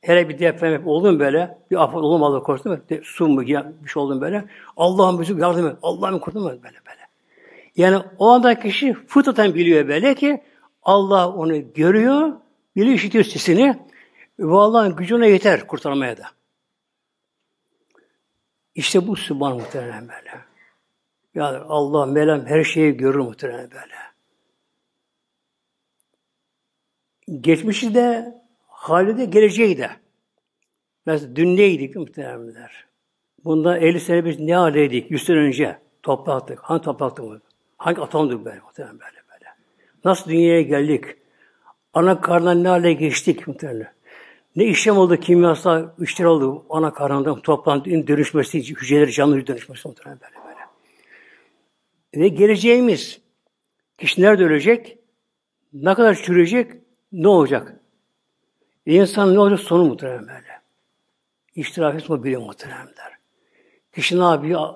Hele bir deprem oldu mu böyle? Bir afet oldu mu Allah korusun mu? Su mu? Bir şey oldu mu böyle? Allah'ım bizi yardım et. Allah'ım kurtulun mu? Böyle böyle. Yani o anda kişi fıtraten biliyor böyle ki Allah onu görüyor, biliyor işitiyor sesini ve Allah'ın gücüne yeter kurtarmaya da. İşte bu Sübhan muhtemelen böyle. Yani Allah, Melem her şeyi görür muhtemelen böyle. Geçmişi de, hali de, geleceği de. Mesela dün neydik muhtemelenler? Bundan 50 sene biz ne haldeydik? 100 sene önce topraktık. Hangi topraktık? Hangi atomduk böyle muhtemelen böyle böyle. Nasıl dünyaya geldik? Ana karnından ne hale geçtik muhtemelen. Ne işlem oldu kimyasal işler oldu ana karnından toprağın dönüşmesi, hücreleri canlı dönüşmesi muhtemelen böyle böyle. Ve geleceğimiz kişi nerede ölecek? Ne kadar çürüyecek? ne olacak? İnsan ne olacak sonu muhtemelen böyle. İştirak etme biliyor muhtemelen der. Kişi ne yapıyor?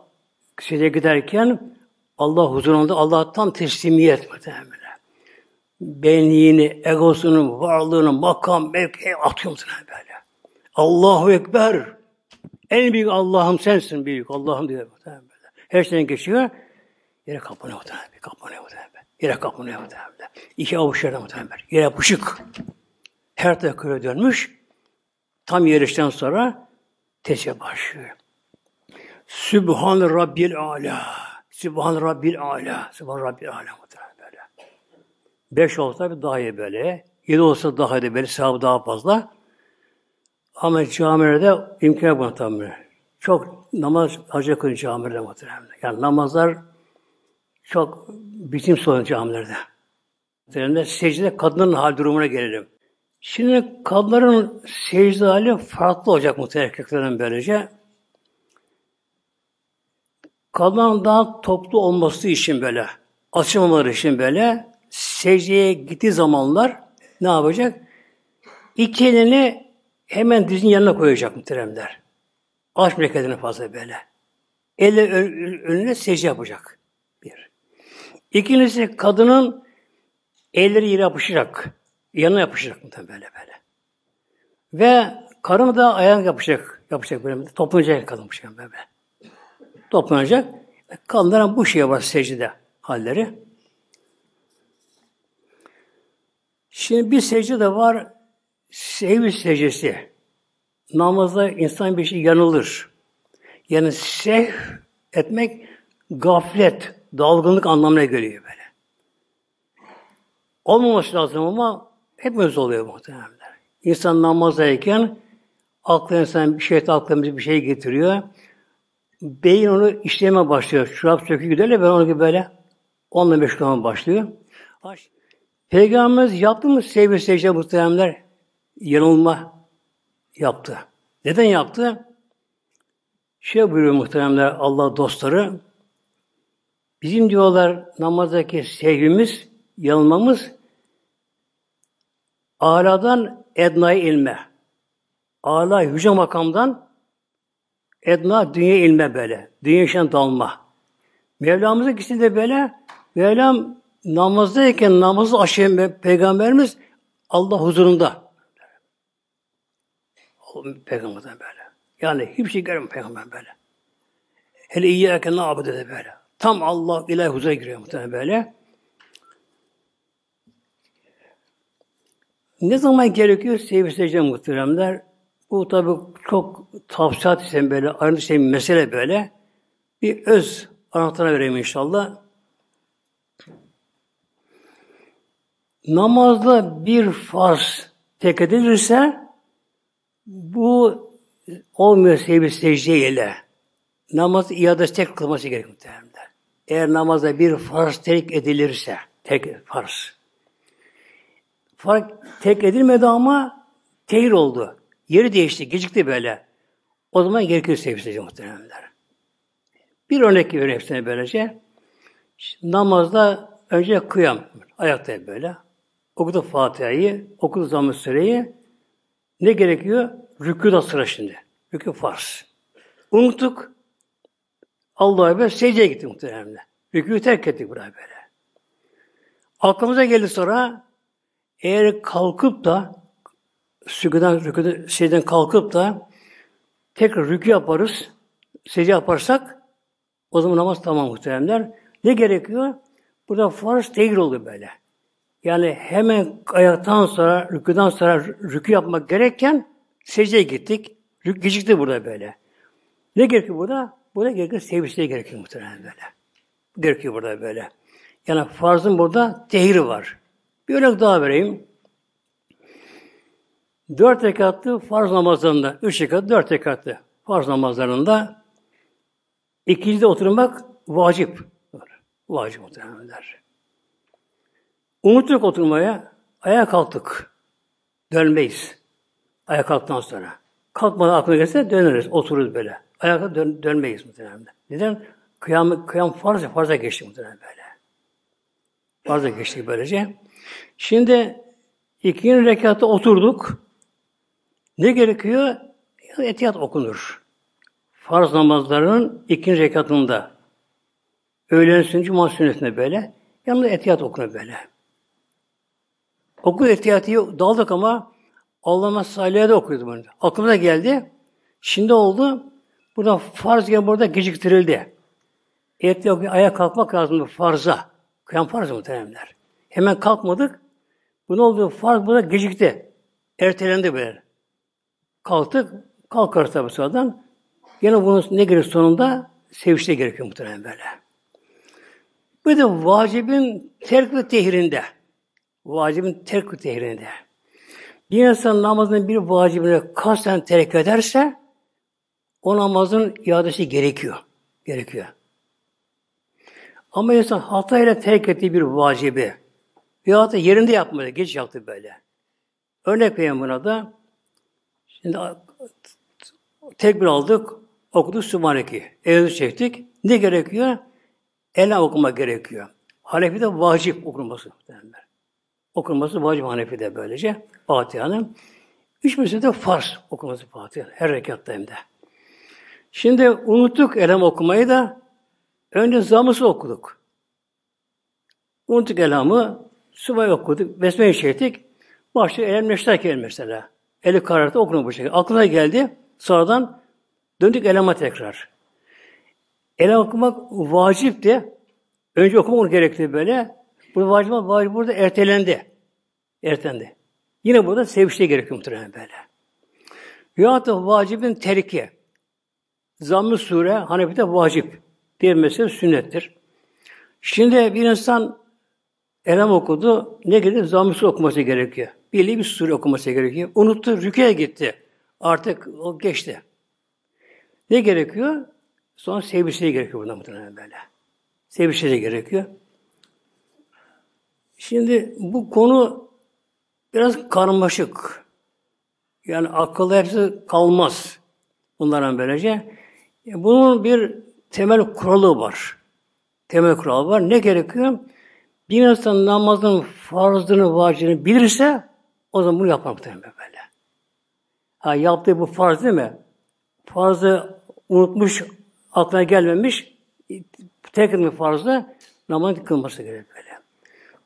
Kişiye giderken Allah huzurunda Allah'tan teslimiyet muhtemelen. Benliğini, egosunu, varlığını, makam, mevki atıyor muhtemelen böyle. Allahu Ekber. En büyük Allah'ım sensin büyük. Allah'ım diyor böyle. Her şeyden geçiyor. Yere kapanıyor muhtemelen. Kapanıyor muhtemelen. Yere kapanıyor muhtemelen. İki avuç yere muhtemelen. Yere yapışık. Her tarafı dönmüş. Tam yerişten sonra teşe başlıyor. Sübhan Rabbil Ala. Sübhan Rabbil Ala. Sübhan Rabbil Ala. Beş olsa bir daha iyi böyle. Yedi olsa daha iyi böyle. Sahabı daha fazla. Ama camilerde imkan buna tabi. Çok namaz hacı kılın camilerde muhtemelen. Yani namazlar çok bitim sorun camilerde. Muhtemelen secde kadının hal durumuna gelelim. Şimdi kadınların secde hali farklı olacak muhtemelen erkeklerin böylece. Kadınların daha toplu olması için böyle, açılmaları için böyle secdeye gittiği zamanlar ne yapacak? İki elini hemen dizinin yanına koyacak muhteremler. Aç meleketini fazla böyle. Elle önüne secde yapacak. Bir. İkincisi kadının elleri yere yapışacak. Yanına yapışacak muhtemelen böyle böyle. Ve karın da ayağına yapışacak. Yapışacak böyle. Toplanacak kadın bu böyle. Toplanacak. Kadınların bu şeye var secde halleri. Şimdi bir secde de var sevgi secdesi. Namazda insan bir şey yanılır. Yani sev etmek gaflet, dalgınlık anlamına geliyor böyle. Olmaması lazım ama hepimiz oluyor muhtemelen. İnsan namazdayken aklı insan bir şey aklımıza bir şey getiriyor. Beyin onu işleme başlıyor. Çorap sökü gidiyor ben onu böyle onunla meşgul başlıyor. Peygamberimiz yaptı mı sevgi secde muhtemelenler? yanılma yaptı. Neden yaptı? Şey buyuruyor muhteremler Allah dostları. Bizim diyorlar namazdaki sevgimiz, yanılmamız Ala'dan edna ilme. Ala yüce makamdan edna dünya ilme böyle. Dünya işten dalma. Mevlamızın ikisi de böyle. Mevlam namazdayken namazı aşağı peygamberimiz Allah huzurunda. Peygamberden böyle. Yani hiçbir şey görmüyor peygamber böyle. Hele iyi erken ne dedi böyle. Tam Allah ilahi huzura giriyor muhtemelen böyle. Ne zaman gerekiyor sevgi secde muhteremler? Bu tabi çok tavsiyat isen böyle, ayrıntı şey mesele böyle. Bir öz anahtarına vereyim inşallah. Namazda bir farz tek edilirse bu olmuyor sevgi secde ile. Namaz iadesi tek kılması gerekiyor muhtemelen. Eğer namazda bir farz tek edilirse, tek farz. Fark tek edilmedi ama tehir oldu. Yeri değişti, gecikti böyle. O zaman gerekiyor sevgi secde muhtemelenler. Bir örnek veriyorum hepsine böylece. Namazda önce kıyam, ayakta böyle. Okudu Fatiha'yı, okudu zamm süreyi, ne gerekiyor? Rükûda sıra şimdi. Rükû farz. Unuttuk. Allah'a böyle secdeye gittik muhtemelen. Rükûyu terk ettik buraya böyle. Aklımıza geldi sonra eğer kalkıp da süküden, rüküden, şeyden kalkıp da tekrar rükû yaparız, secde yaparsak o zaman namaz tamam muhteremler. Ne gerekiyor? Burada farz değil oluyor böyle. Yani hemen ayaktan sonra, rüküden sonra rükü yapmak gerekken secdeye gittik. Rük gecikti burada böyle. Ne gerekiyor burada? Burada gerekiyor sevgisine gerekiyor muhtemelen böyle. Gerekiyor burada böyle. Yani farzın burada tehiri var. Bir örnek daha vereyim. Dört rekatlı farz namazlarında, üç rekat, dört rekatlı farz namazlarında ikincide oturmak vacip. Vacip muhtemelenler. Unuttuk oturmaya, ayağa kalktık. Dönmeyiz. Ayağa kalktıktan sonra. Kalkmadan aklına gelse döneriz, otururuz böyle. Ayağa dön, dönmeyiz muhtemelen. Neden? Kıyam, kıyam farz, farza geçti muhtemelen böyle. Farza geçti böylece. Şimdi ikinci rekatta oturduk. Ne gerekiyor? Etiyat okunur. Farz namazlarının ikinci rekatında. Öğlen sünneti, cuma sünnetinde böyle. Yanında etiyat okunur böyle. Okul ihtiyatı daldık ama Allah'ıma salih'e de okuyordum bunu. Aklıma geldi. Şimdi oldu. Burada farz gibi burada geciktirildi. Etti ayağa kalkmak lazımdı farza. Kıyam farz muhteremler. Hemen kalkmadık. Bu ne oldu? Farz burada gecikti. Ertelendi böyle. Kalktık. Kalkarız tabi sonradan. Yine bunun ne gelir sonunda? Sevinçte gerekiyor muhtemelen böyle. Bir de vacibin terk ve tehrinde. Vacibin terk ve tehrinde. Bir insan namazının bir vacibini kasten terk ederse o namazın iadesi gerekiyor. Gerekiyor. Ama insan hatayla terk ettiği bir vacibi veyahut da yerinde yapmadı, geç yaptı böyle. Örnek vereyim buna da. Şimdi tekbir aldık, okuduk Sübhaneki. Evde çektik. Ne gerekiyor? Ela okuma gerekiyor. Hanefi'de vacip okunması. Derler. Okunması vacip Hanefi'de böylece. Fatiha'nın. Üç de farz okuması Fatiha. Her rekatta hem de. Şimdi unuttuk elem okumayı da önce zamısı okuduk. Unuttuk elamı, subay okuduk, besmele çektik. Başta elem neşterken mesela. Eli karartı okuduk bu şekilde. Aklına geldi. Sonradan döndük elama tekrar. Elem okumak vacip de önce okumak gerekti böyle. Bu vacip, vacip burada ertelendi. Ertendi. Yine burada sevişte gerekiyor muhtemelen böyle. Veyahut da vacibin terki. Zamm-ı sure Hanefi'de vacip. Diğer mesele sünnettir. Şimdi bir insan elem okudu, ne gelir? Zamm-ı okuması gerekiyor. Belli bir sure okuması gerekiyor. Unuttu, rüküye gitti. Artık o geçti. Ne gerekiyor? Sonra sevişleri gerekiyor buna muhtemelen böyle. Sevişleri gerekiyor. Şimdi bu konu biraz karmaşık. Yani akılda hepsi kalmaz. Bunların böylece. E, bunun bir temel kuralı var. Temel kuralı var. Ne gerekiyor? Bir insan namazın farzını, vacibini bilirse o zaman bunu yapmak muhtemelen böyle. Ha, yaptığı bu farz değil mi? Farzı unutmuş, aklına gelmemiş, tek etme farzı namazın kılması gerekiyor böyle.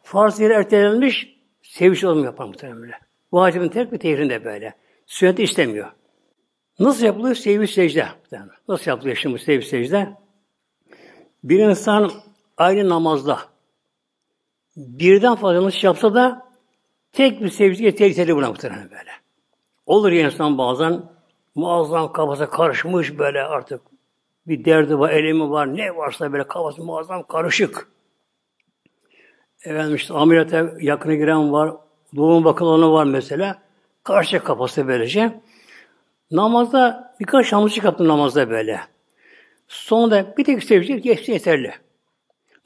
Farz yeri ertelenmiş, seviş olmuyor yapar muhtemelen böyle. Vacibin tek bir tehrinde böyle. Sünnet istemiyor. Nasıl yapılıyor? Sevgi secde. Nasıl yapılıyor şimdi sevgi secde? Bir insan aynı namazda birden fazla yanlış yapsa da tek bir sevgi tehlikeli buna muhtemelen böyle. Olur ya insan bazen muazzam kafası karışmış böyle artık bir derdi var, elimi var, ne varsa böyle kafası muazzam karışık. Efendim işte ameliyata yakına giren var, doğum bakılanı var mesela. Karşı kafası böylece. Namazda birkaç yanlışlık yaptım namazda böyle. Sonra bir tek sevecek geçti yeterli.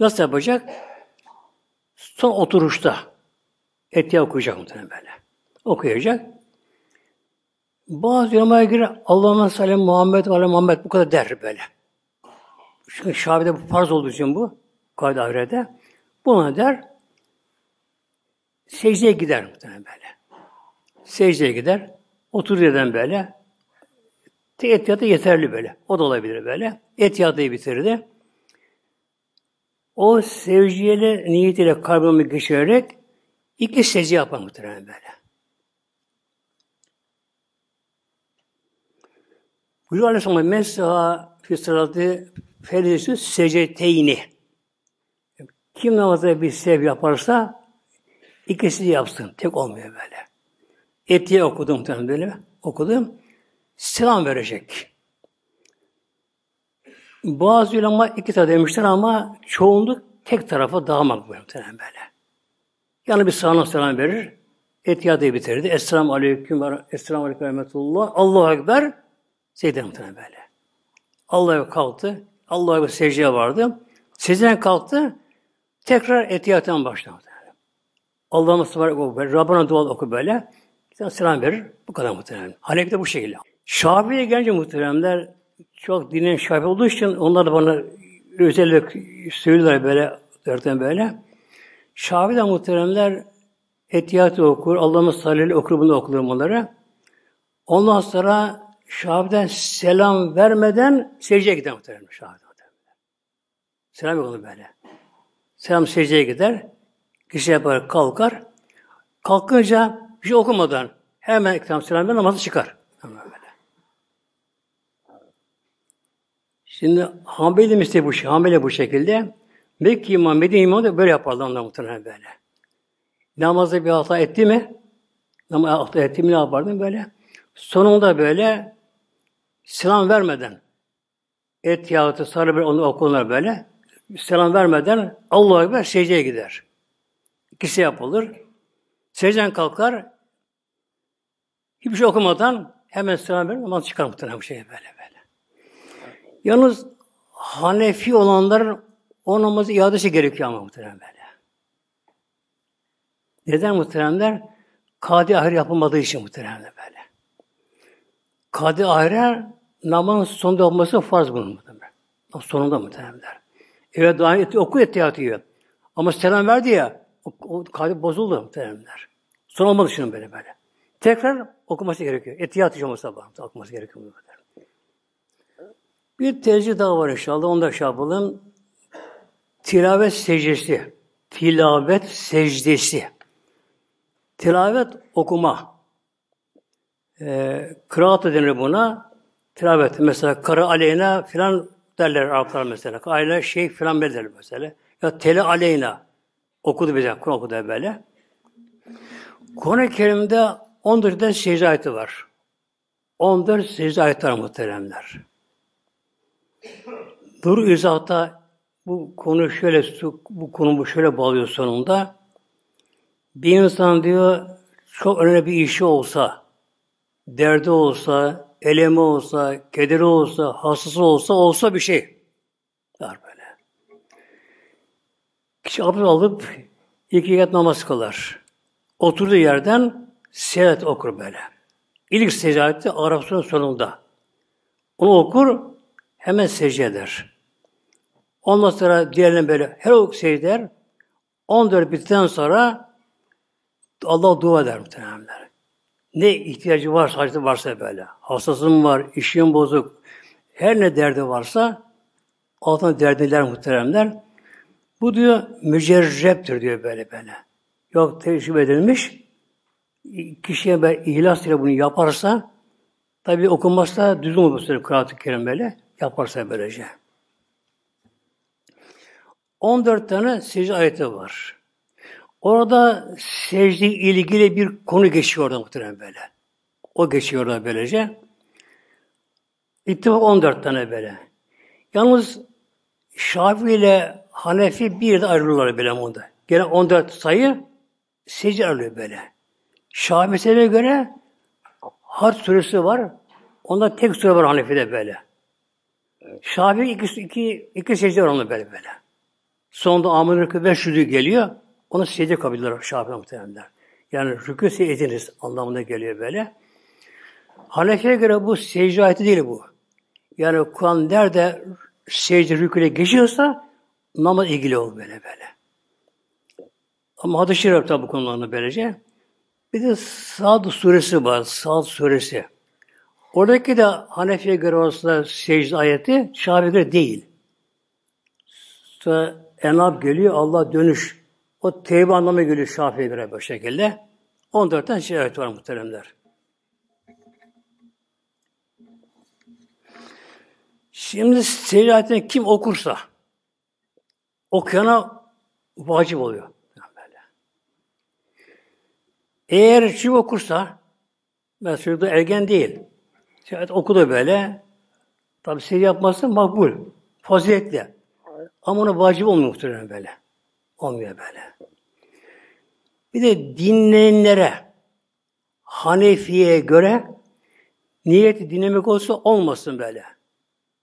Nasıl yapacak? Son oturuşta Etiye okuyacak muhtemelen böyle. Okuyacak. Bazı yorumlara göre Allah'ın sallallahu Muhammed ve Muhammed bu kadar der böyle. Çünkü Şabi'de bu farz olduğu için bu. Kaydı ahirete. Buna der. Secdeye gider muhtemelen böyle. Secdeye gider. Otur yerden böyle. Etiyatı yeterli böyle. O da olabilir böyle. Etiyatı bitirdi. O sevciyle, niyetiyle kalbimi geçirerek iki secde yapar muhtemelen böyle. Buyuruyor Aleyhisselam Mesela fısratı ferizü seceteyni. Kim namazda bir sev yaparsa ikisi de yapsın. Tek olmuyor böyle. Etiye okudum muhtemelen böyle. Okudum selam verecek. Bazı ulema iki tarafa demişler ama çoğunluk tek tarafa daha makbul muhtemelen böyle. Yani bir sağına selam verir. Etiyatı bitirdi. Esselamu aleyküm ve esselamu aleyküm ve rahmetullah. Allahu Ekber. Secde muhtemelen böyle. Allah'a kalktı. Allah'a secdeye vardı. Secdeden kalktı. Tekrar etiyattan başladı. Allah'ıma sıvar oku. Rabbana dua oku böyle. Selam verir. Bu kadar muhtemelen. Hanefi de bu şekilde. Şafii'ye gelince muhteremler çok dinen Şafii olduğu için onlar da bana özellik söylüyorlar böyle derken böyle. Şafii de muhteremler Etiyatı okur, Allah'ın sallallahu okur bunu okur onlara. Ondan sonra Şafii'den selam vermeden secdeye gider muhteremler Şafii. Selam yok böyle. Selam secdeye gider. Kişi yapar, kalkar. Kalkınca bir şey okumadan hemen ikram selam ver namazı çıkar. Şimdi Hanbeli misli bu, Hanbeli bu şekilde. Mekke imam, Medine imam da böyle yaparlar onlar muhtemelen böyle. Namazda bir hata etti mi? Namazda hata etti mi ne yapardın böyle? Sonunda böyle selam vermeden et yahut sarı bir onu okunlar böyle selam vermeden Allah'a Ekber secdeye gider. İkisi yapılır. Secden kalkar hiçbir şey okumadan hemen selam verir namaz çıkar muhtemelen bu şey böyle böyle. Yalnız Hanefi olanların o namazı iadesi gerekiyor ama muhtemelen böyle. Neden muhteremler? Kadi ahir yapılmadığı için muhteremler böyle. Kadi ahir namazın sonunda olması farz bunun muhtemelen. Sonunda muhteremler. Evet daha etti, oku etti yiyor. Ama selam verdi ya, o, o kadi bozuldu muhteremler. Son olmadı şunun böyle böyle. Tekrar okuması gerekiyor. Etiyat hiç olmasa okuması gerekiyor. Bir tercih daha var inşallah. Onu da şey yapalım. Tilavet secdesi. Tilavet secdesi. Tilavet okuma. E, kıraat denir buna. Tilavet. Mesela kara aleyna filan derler Araplar mesela. Aile şey filan derler mesela. Ya tele aleyna. Okudu bize. Kur'an okudu böyle. Kur'an-ı Kerim'de 14 tane secde ayeti var. 14 secde ayeti var muhteremler. Dur izahta bu konu şöyle bu konu bu şöyle bağlıyor sonunda. Bir insan diyor çok önemli bir işi olsa, derdi olsa, elemi olsa, kederi olsa, hastası olsa, olsa bir şey. Der böyle. Kişi abdest alıp iki rekat namaz kılar. Oturduğu yerden seyahat okur böyle. İlk secdeti Arapçanın sonunda. Onu okur, hemen secde eder. Ondan sonra diğerlerine böyle her ok secde eder. 14 bittikten sonra Allah dua eder muhtemelenler. Ne ihtiyacı varsa, hacı varsa böyle. Hastasım var, işim bozuk. Her ne derdi varsa altına derdiler muhteremler. Bu diyor mücerreptir diyor böyle böyle. Yok tecrübe edilmiş. Kişiye böyle ihlas ile bunu yaparsa tabi okunmazsa düzgün olur Kur'an-ı Kerim böyle. Yaparsa böylece. 14 tane secde ayeti var. Orada secde ilgili bir konu geçiyor orada muhtemelen böyle. O geçiyor orada böylece. İttifak 14 tane böyle. Yalnız Şafii ile Hanefi bir de ayrılırlar böyle onda. Gene 14 sayı secde ayrılıyor böyle. Şafii'ye göre Harç suresi var. Onda tek sure var Hanefi'de böyle. Şafii iki, iki, iki secde var onda böyle böyle. Sonunda Amin Rükü 500'ü geliyor. Onu secde kabuller Şafii muhtemelenler. Yani rükû secde ediniz anlamına geliyor böyle. Hanefi'ye göre bu secde ayeti değil bu. Yani Kur'an nerede secde rüküyle geçiyorsa namaz ilgili ol böyle böyle. Ama hadis-i şerif bu konularını böylece. Bir de Sad suresi var. Sad suresi. Oradaki de Hanefi'ye göre olsa secde ayeti Şafi'ye göre değil. Sonra Enab geliyor, Allah dönüş. O tevbe anlamına geliyor Şafii'ye göre bu şekilde. 14 tane şey ayet var muhteremler. Şimdi secde kim okursa okuyana vacip oluyor. Eğer kim okursa mesela ergen değil. Şayet okudu böyle tabi secde yapması makbul. Faziletli. Ama ona vacip olmuyor muhtemelen böyle. Olmuyor böyle. Bir de dinleyenlere Hanefi'ye göre niyeti dinlemek olsa olmasın böyle.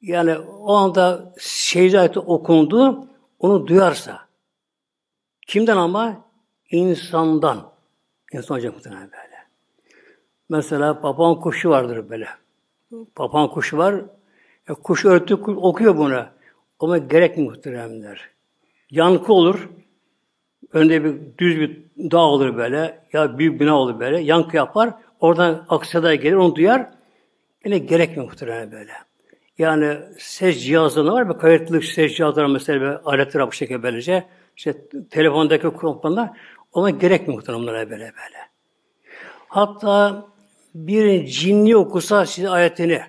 Yani o anda şehit okundu, onu duyarsa. Kimden ama? insandan. İnsan olacak böyle. Mesela papağan kuşu vardır böyle. Papağan kuşu var. E, kuş örtü okuyor bunu. Ama gerek muhteremler. Yankı olur. Önde bir düz bir dağ olur böyle. Ya büyük bina olur böyle. Yankı yapar. Oradan aksada gelir. Onu duyar. Yine gerekmiyor muhtemelen böyle. Yani ses cihazları var. Bir kayıtlı ses cihazları mesela bir aletler bu şekilde böylece. İşte telefondaki kumpanlar Ona gerekmiyor muhtemelen böyle böyle. Hatta bir cinni okusa size ayetini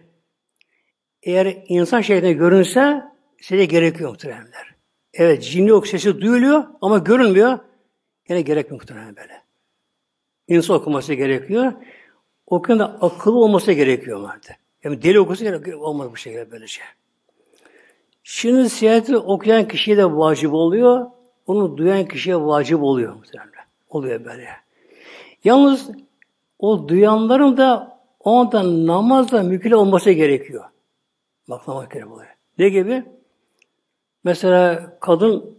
eğer insan şeklinde görünse size gerekiyor muhtemelenler. Evet cinni ok sesi duyuluyor ama görünmüyor. Yine gerekmiyor muhtemelen böyle. İnsan okuması gerekiyor. Okuyan da akıllı olması gerekiyor madde. Yani deli okusa gerekiyor. Olmaz bu şekilde böyle şey. Şimdi siyaseti okuyan kişiye de vacip oluyor. Onu duyan kişiye vacip oluyor muhtemelen. Oluyor böyle. Yalnız o duyanların da o anda namazla mükellef olması gerekiyor. Bak namaz gerekiyor. Ne gibi? Mesela kadın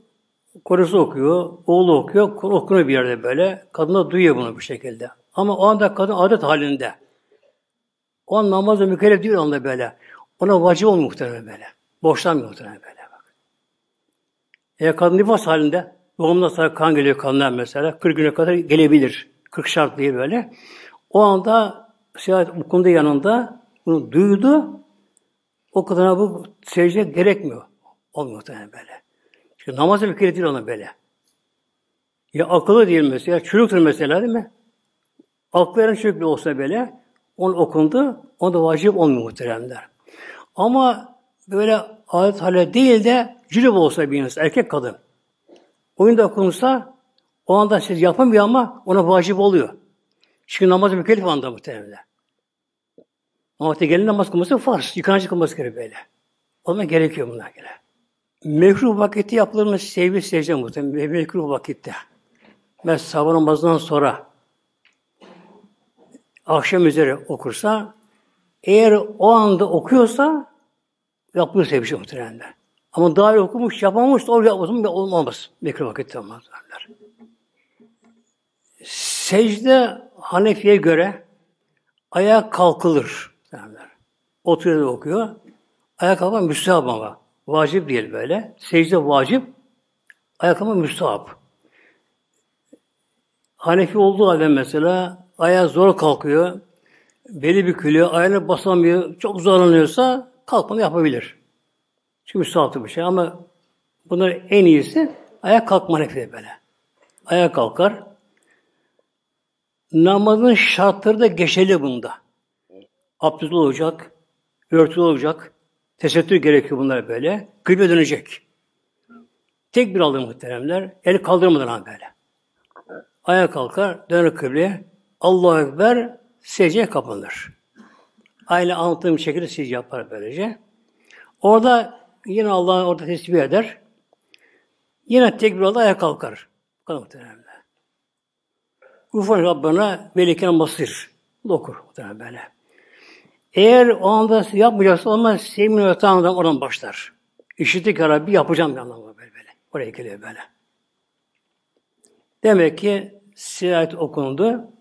korusu okuyor, oğlu okuyor, okunuyor bir yerde böyle. Kadın da duyuyor bunu bu şekilde. Ama o anda kadın adet halinde. O an namazla mükellef değil anda böyle. Ona vacip olmuyor muhtemelen böyle. Boşlanmıyor muhtemelen böyle. Bak. Eğer kadın nifas halinde, doğumdan sonra kan geliyor kanlar mesela, 40 güne kadar gelebilir. 40 şart değil böyle. O anda seyahat okunduğu yanında bunu duydu. O kadına bu secde gerekmiyor. Olmuyor muhtemelen böyle. Çünkü namazı bir kere değil ona böyle. Ya akıllı değil mesela, çocuktur mesela değil mi? Aklı eren çocuk olsa böyle, onu okundu, onu da vacip olmuyor muhteremler. Ama böyle adet hale değil de cülüp olsa bir insan, erkek kadın. Oyunda okunursa o anda siz yapamıyor ama ona vacip oluyor. Çünkü namaz mükellef anda muhtemelen. Ama gelin namaz kılması farz. Yıkanacak kılması gerekiyor böyle. O zaman gerekiyor bunlar gele. Mekruh vakitte yapılır sevgi secde muhtemelen. Mekruh vakitte. Mesela sabah namazından sonra akşam üzere okursa eğer o anda okuyorsa yapılır sevgi muhtemelen. Ama daha iyi okumuş, yapamamış da o yapmasın olmaz. Mekruh vakitte olmaz. Derler. Secde Hanefi'ye göre ayağa kalkılır. Derler. Oturuyor okuyor. Ayağa kalkmak müstahap ama. Vacip değil böyle. Secde vacip. Ayağa kalkmak müstahap. Hanefi olduğu halde mesela ayağa zor kalkıyor. Beli bükülüyor, ayağına basamıyor, çok zorlanıyorsa kalkmanı yapabilir. Çünkü müstahaptır bir şey ama bunların en iyisi ayak kalkma hanefi böyle. Ayağa kalkar. Namazın şartları da geçerli bunda. Abdest olacak, örtülü olacak, tesettür gerekiyor bunlar böyle. Kıble dönecek. Tek bir alır muhteremler. El kaldırmadan böyle. Ayağa kalkar, döner kıbleye. Allahu Ekber, secdeye kapanır. Aynı anlattığım şekilde secde yapar böylece. Orada yine Allah'ı orada tesbih eder. Yine tekbir alır, ayağa kalkar. Bu kadar muhteremler. Ufak Rabbana veliken masir. Okur muhtemelen böyle. Eğer o anda yapmayacaksa olmaz sevmin yatağından oradan başlar. İşittik ya Rabbi yapacağım bir anlamda böyle böyle. Oraya geliyor böyle. Demek ki sirayet okundu.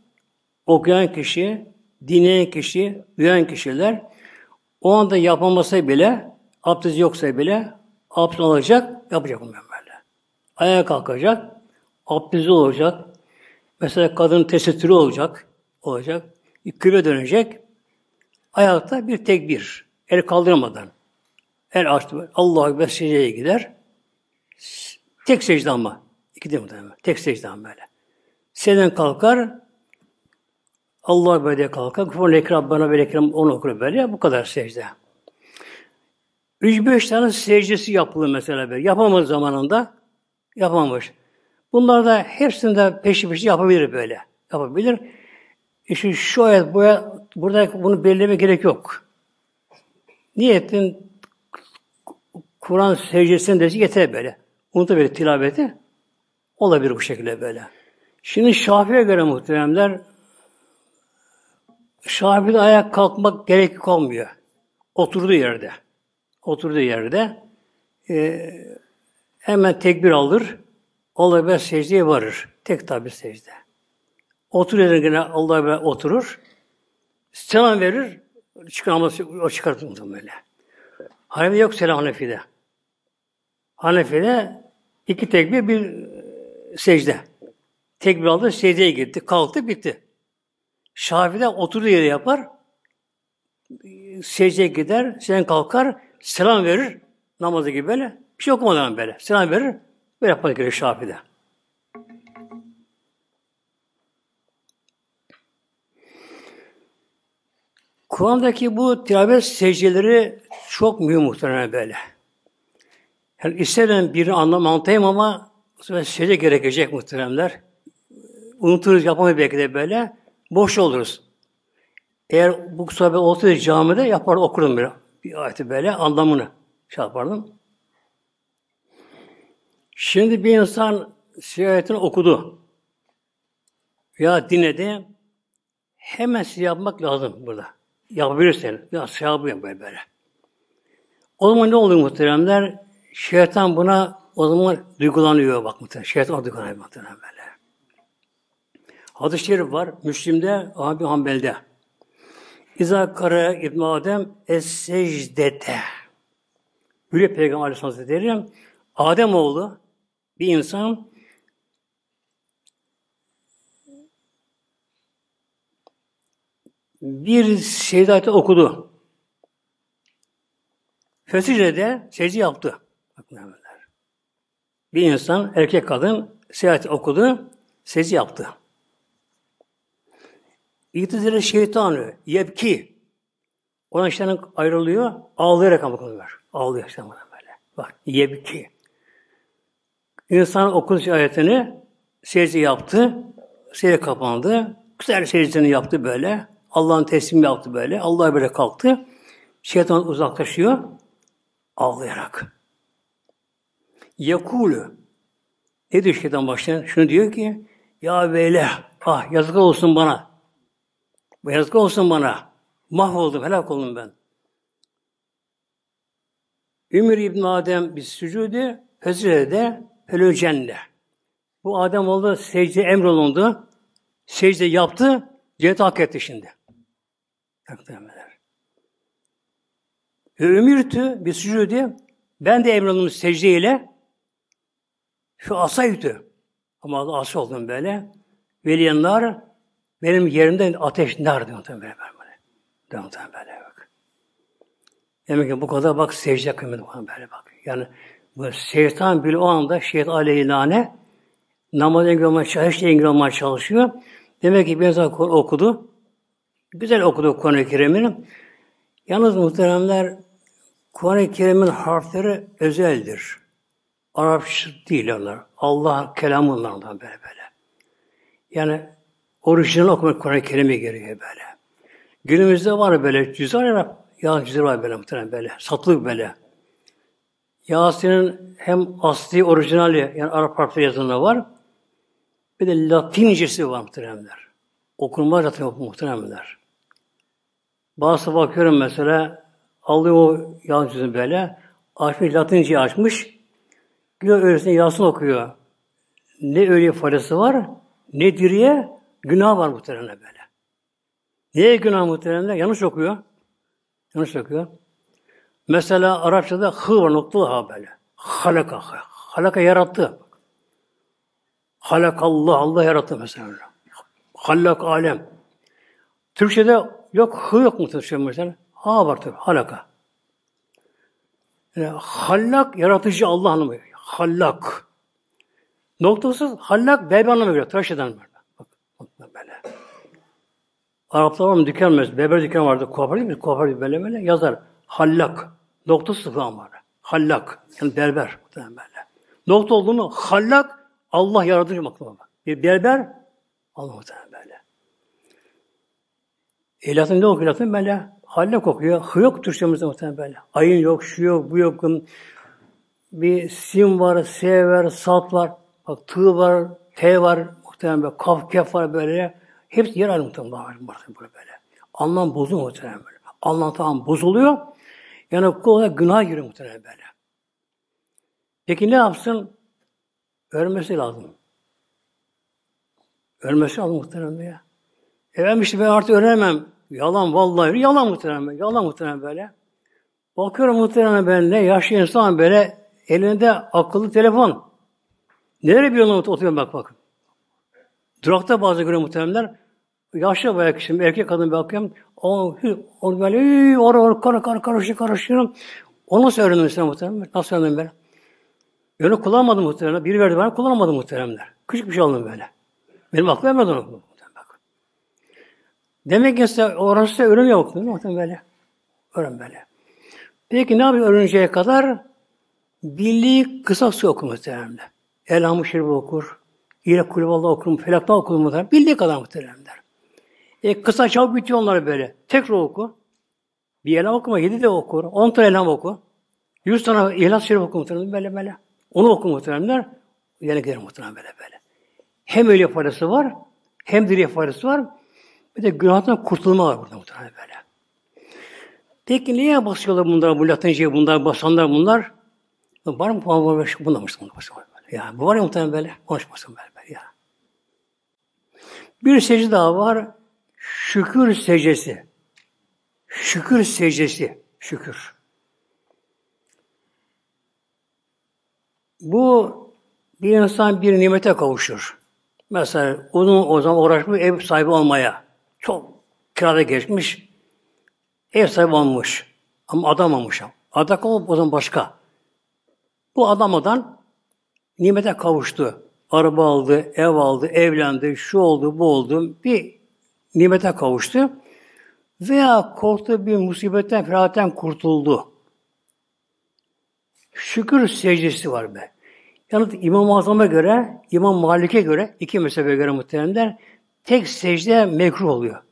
Okuyan kişi, dinleyen kişi, duyan kişiler o anda yapamasa bile, abdest yoksa bile abdest alacak, yapacak bunu böyle. Ayağa kalkacak, abdesti olacak, Mesela kadının tesettürü olacak, olacak. Kıble dönecek. Ayakta bir tekbir. El kaldırmadan. El açtı. Allah'a Ekber secdeye gider. Tek secde ama. İki de muhtemelen. Tek secde ama böyle. Secden kalkar. Allah'a böyle kalkar. Kufur ekran bana böyle ekran onu okur böyle. Bu kadar secde. Üç beş tane secdesi yapılır mesela böyle. Yapamaz zamanında. Yapamamış. Bunlar da hepsini de peşi peşi yapabilir böyle. Yapabilir. İşte şu ayet bu burada bunu belirleme gerek yok. Niyetin Kur'an secdesini de yeter böyle. Unutabilir tilaveti. Olabilir bu şekilde böyle. Şimdi Şafi'ye göre muhteremler Şafi'de ayak kalkmak gerek olmuyor. Oturduğu yerde. Oturduğu yerde e, hemen tekbir alır. Allah Ekber secdeye varır. Tek tabi secde. Otur yerine Allah Ekber oturur. Selam verir. Çıkarması, o çıkartır böyle. Hanefi'de yok selam Hanefi'de. Hanefi'de iki tekbir bir e, secde. Tekbir aldı, secdeye gitti. Kalktı, bitti. Şafi'de oturduğu yere yapar. Secdeye gider, sen kalkar, selam verir. Namazı gibi böyle. Bir şey okumadan böyle. Selam verir. Böyle yapmak gerekiyor Şafi'de. Kur'an'daki bu tilavet secdeleri çok mühim muhtemelen böyle. Yani isterim birini anlam anlatayım ama secde gerekecek muhteremler. Unuturuz yapamayız belki de böyle. Boş oluruz. Eğer bu sohbet olsaydı camide yapar okurum bir, bir ayeti böyle anlamını şey yapardım. Şimdi bir insan siyaretini okudu veya dinledi hemen size yapmak lazım burada. Yapabilirsen. Ya sevabı böyle böyle. O zaman ne oluyor muhteremler? Şeytan buna o zaman duygulanıyor bak muhterem. Şeytan duygulanıyor muhterem böyle. Hadis-i şerif var. Müslim'de, Abi Hanbel'de. İza kara İbn Adem es secdete. Böyle Peygamber Aleyhisselam Hazretleri Adem oğlu bir insan bir secde okudu. Fesicede secde yaptı. Bir insan, erkek kadın seyahat okudu, secde yaptı. İktidara şeytanı, yepki. Ona işten ayrılıyor, ağlayarak ama kalıyor. Ağlıyor işte böyle. Bak, yepki. İnsan okudu ayetini, secde yaptı, secde kapandı. Güzel secdesini yaptı böyle. Allah'ın teslim yaptı böyle. Allah böyle kalktı. Şeytan uzaklaşıyor. Ağlayarak. Yakulu. Ne diyor şeytan başına? Şunu diyor ki Ya veyle ah yazık olsun bana. Yazık olsun bana. Mahvoldum, helak oldum ben. Ümür İbn Adem bir sücudi, fezrede, felöcenne. Bu Adem oldu, secde emrolundu. Secde yaptı, cennet hak etti şimdi. Muhtemelenler. Ve ümirtü bir sücudi, ben de emrolunum secdeyle şu asaytü. Ama asa oldum böyle. Veliyanlar benim yerimde ateş nar diyor böyle. Böyle bak. Demek ki bu kadar bak secde kıymeti böyle bak. Yani bu şeytan bile o anda şeytan aleyhine namaz engel olmaya çalışıyor, çalışıyor. Demek ki bir insan okudu. Güzel okudu Kur'an-ı Kerim'ini. Yalnız muhteremler Kur'an-ı Kerim'in harfleri özeldir. Arapça değil onlar. Allah kelamı onlardan böyle böyle. Yani orijinal okumak Kur'an-ı Kerim'e gerekiyor böyle. Günümüzde var böyle cüzar Arap, ya cüzar var böyle muhtemelen böyle. Satılık böyle. Yasin'in hem asli orijinali yani Arap harfleri yazılanı var. Bir de Latincesi var muhteremler. Okunma Latin muhteremler. Bazı bakıyorum mesela alıyor o Yasin böyle açmış Latince açmış. Güya öylesine Yasin okuyor. Ne öyle faydası var ne diriye günah var muhtemelen böyle. Neye günah muhtemelen? Yanlış okuyor. Yanlış okuyor. Mesela Arapçada hı var noktalı ha böyle. Halaka. Halaka yarattı. Halakallah Allah yarattı mesela. Hallak alem. Türkçede yok hı yok mu Türkçe mesela? Ha var tabi. Halaka. Yani, hallak yaratıcı Allah anlamı. Hallak. Noktasız hallak bebe anlamı geliyor. Tıraş eden böyle. Bak, bak böyle. Araplar mı dükkan mesela. Beber dükkan vardı. Kuaför değil mi? Kuaför böyle böyle yazar. Hallak. Noktası falan var. Hallak. Yani berber. Böyle. Nokta oldu? Hallak Allah yaratıcı makluma. Bir berber Allah. Elatın ne okuyor? Elatın böyle hallak okuyor. Hı yok Türkçemizde muhtemelen böyle. Ayın yok, şu yok, bu yok. Bir sim var, s var, sat var. Bak tığ var, t var. Muhtemelen böyle. Kaf, kef var böyle. Hepsi yer ayrı muhtemelen böyle. Anlam bozuluyor muhtemelen böyle. Anlam tamam bozuluyor. Yani kul olarak günah giriyor muhtemelen böyle. Peki ne yapsın? Ölmesi lazım. Ölmesi lazım muhtemelen ya. Efendim işte ben artık öğrenemem. Yalan vallahi. Yalan muhtemelen. Yalan muhtemelen böyle. Bakıyorum muhtemelen ne yaşlı insan böyle elinde akıllı telefon. Nereye bir yoluna oturuyor bak bak. Durakta bazı göre muhtemelenler yaşlı bayağı kişi, erkek kadın bakıyorum. O, o böyle or or kar kar karışıyor karışıyor. Onu nasıl öğrendim mesela muhtemelen? Nasıl öğrendim ben? Yönü kullanmadım muhtemelen. Biri verdi bana kullanamadım muhteremler. Küçük bir şey aldım böyle. Benim aklım vermedi onu. Demek ki orası ölüm yok. Değil mi? Böyle. Ölüm böyle. Peki ne yapıyor ölünceye kadar? Bildiği kısa su okur muhteremler. Elhamı Şerif okur. Yine kulüballah okur. Felakta okur muhterem. Bildiği kadar muhteremler. E, kısa çabuk bitiyor onları böyle. Tekrar oku. Bir elham okuma. Yedi de okur. On tane elham oku. Yüz tane İhlas Şerif oku muhterem. Böyle böyle. Onu oku muhteremler. Yine gelir muhterem böyle böyle. Hem öyle faydası var. Hem diriye faydası var. Bir de günahdan kurtulma var burada muhterem böyle. Peki niye basıyorlar bunlar, bu latinceye bunlar, basanlar bunlar? Var mı puan var? Bunlar mı? Böyle. Ya, bu var ya muhtemelen böyle. Konuşmasın böyle, böyle ya. Bir secde daha var. Şükür secdesi. Şükür secdesi. Şükür. Bu bir insan bir nimete kavuşur. Mesela uzun o zaman uğraşmış ev sahibi olmaya. Çok kirada geçmiş. Ev sahibi olmuş. Ama adam olmuş. Adak olup o zaman başka. Bu adamadan nimete kavuştu. Araba aldı, ev aldı, evlendi, şu oldu, bu oldu. Bir nimete kavuştu. Veya korktu bir musibetten, ferahatten kurtuldu. Şükür secdesi var be. Yalnız İmam-ı Azam'a göre, İmam Malik'e göre, iki mezhebe göre muhteremler, tek secde mekruh oluyor.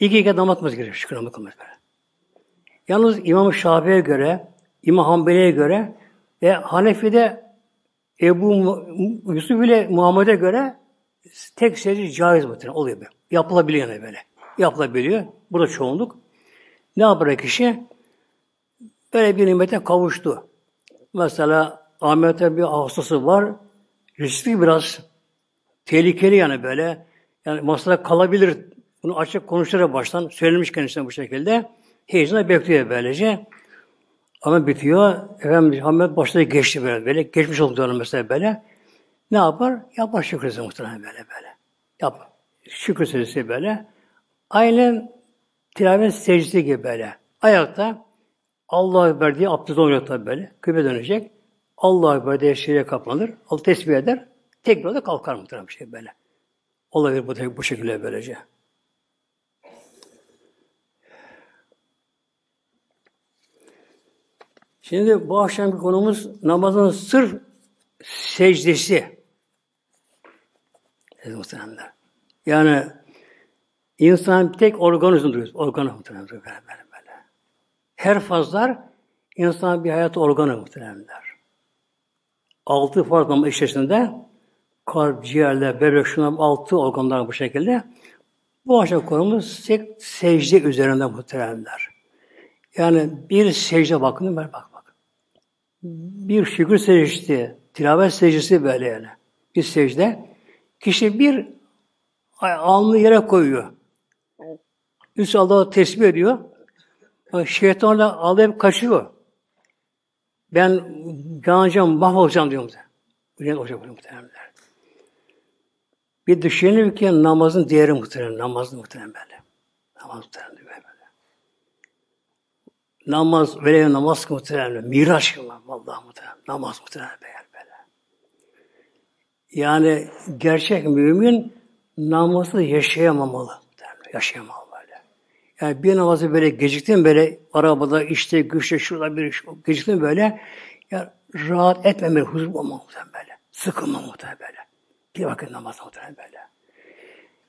İki iki namaz kılması gerekiyor şükür namaz kılması böyle. Yalnız İmam Şafii'ye göre, İmam Hanbeli'ye göre ve Hanefi'de Ebu Yusuf ile Muhammed'e göre tek secde caiz muhtemelen oluyor böyle. Yapılabiliyor yani böyle. Yapılabiliyor. Bu da çoğunluk. Ne yapar kişi? Böyle bir nimete kavuştu. Mesela Ahmet'e bir hastası var. Riskli biraz. Tehlikeli yani böyle. Yani masada kalabilir bunu açık konuşarak baştan söylemiş kendisine bu şekilde. Heyecanla bekliyor böylece. Ama bitiyor. Efendim Muhammed başta geçti böyle. böyle. Geçmiş oldu mesela böyle. Ne yapar? Yapar şükresi muhtemelen böyle böyle. Yap. Şükür secdesi böyle. Aynen tilavet secdesi gibi böyle. Ayakta Allah'a Ekber diye abdest oluyor tabi böyle. Kıble dönecek. Allah'a Ekber diye şeye kaplanır. Allah tesbih eder. Tekrar da kalkar muhtemelen bir şey böyle. Olabilir bu, bu şekilde böylece. Şimdi bu akşamki konumuz namazın sırf secdesi. Muhteremler. Yani insan tek duruyor. Organı muhteremler. Böyle, böyle, böyle. Her fazlar insan bir hayat organı muhteremler. Altı farklı namaz içerisinde kalp, ciğerler, böbrek, şunlar altı organlar bu şekilde. Bu akşam konumuz tek secde üzerinde muhteremler. Yani bir secde bakın, ben bak bir şükür secdesi, tilavet secdesi böyle yani. Bir secde. Kişi bir alnı yere koyuyor. Üst Allah'a tesbih ediyor. Şeytan da alıp kaçıyor. Ben yanacağım, mahvolacağım diyor muhtemelen. Bu ne olacak muhtemelenler. Bir düşünelim ki namazın değeri muhtemelen. Namazın muhtemelen böyle. Namaz muhtemelen böyle namaz, velev namaz muhtemelen, miraç kılmak vallahi muhtemelen, namaz muhtemelen böyle böyle. Yani gerçek mümin namazı yaşayamamalı. Yaşayamamalı böyle. Yani bir namazı böyle geciktin böyle arabada işte güçte şurada bir geciktin böyle ya rahat etmemeli, huzur olmalı böyle. Sıkılma muhtemelen böyle. Bir vakit namaz muhtemelen böyle.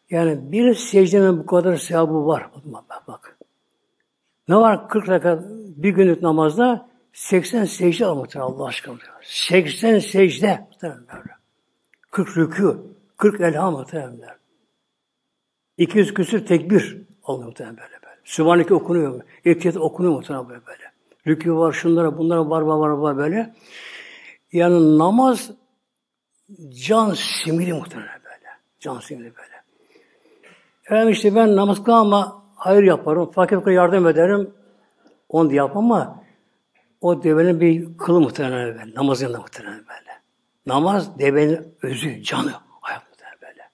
Yani bir secdenin bu kadar sevabı var. Bak bak. Ne var 40 rekat bir günlük namazda 80 secde var Allah aşkına. 80 secde muhtemelen 40 rükû, 40 elham muhtemelen 200 küsür tekbir oluyor muhtemelen böyle böyle. Sübhaneke okunuyor. Etiyet okunuyor muhtemelen böyle böyle. Rükû var, şunlara, bunlara var, var, var, var böyle. Yani namaz can simili muhtemelen böyle. Can simili böyle. Efendim işte ben namaz kılama hayır yaparım, fakir yardım ederim. Onu da yapmam ama o devenin bir kılı muhtemelen böyle. Namazın da muhtemelen böyle. Namaz devenin özü, canı. Ayak muhtemelen böyle.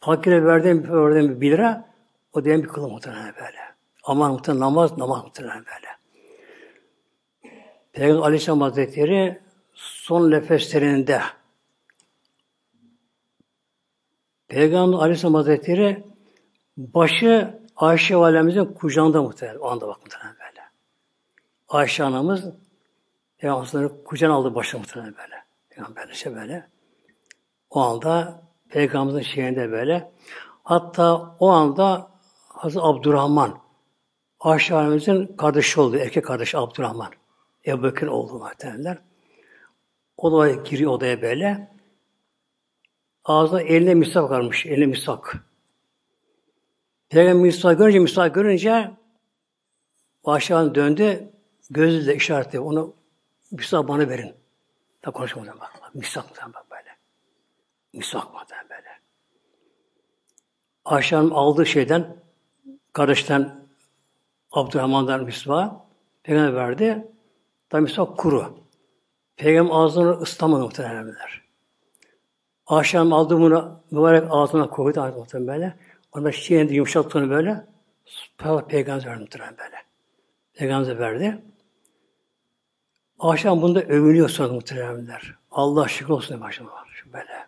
Fakire verdiğim verdiğim bir lira o devenin bir kılı muhtemelen böyle. Aman muhtemelen namaz, namaz muhtemelen böyle. Peygamber Aleyhisselam Hazretleri son nefeslerinde Peygamber Aleyhisselam Hazretleri Başı Ayşe Validemizin kucağında muhtemelen. O anda bak muhtemelen böyle. Ayşe anamız Peygamber'in kucağına aldı başını muhtemelen böyle. Peygamber işte böyle. O anda Peygamberimizin şeyinde böyle. Hatta o anda Hazreti Abdurrahman Ayşe Validemizin kardeşi oldu. Erkek kardeşi Abdurrahman. Ebu Bekir oldu muhtemelen. O da giriyor odaya böyle. Ağzına eline misak varmış. Eline misak. Peygamber misak görünce, misak görünce Ayşe döndü. Gözüyle işaretle onu misak bana verin. Da konuşmadan bak. Misak mı bak böyle. Misak mı böyle. Ayşe Hanım aldığı şeyden kardeşten Abdurrahman'dan misva Peygamber verdi. Tabi misvak kuru. Peygamber ağzını ıslamadı muhtemelenler. Hanım aldı bunu mübarek ağzına koydu muhtemelen böyle. Onda şişeğini yumuşattığını böyle Peygamber verdi muhtemelen böyle. Peygamber verdi. Hanım bunda övünüyor sonra muhtemelenler. Allah şükür olsun diye başladı. Böyle.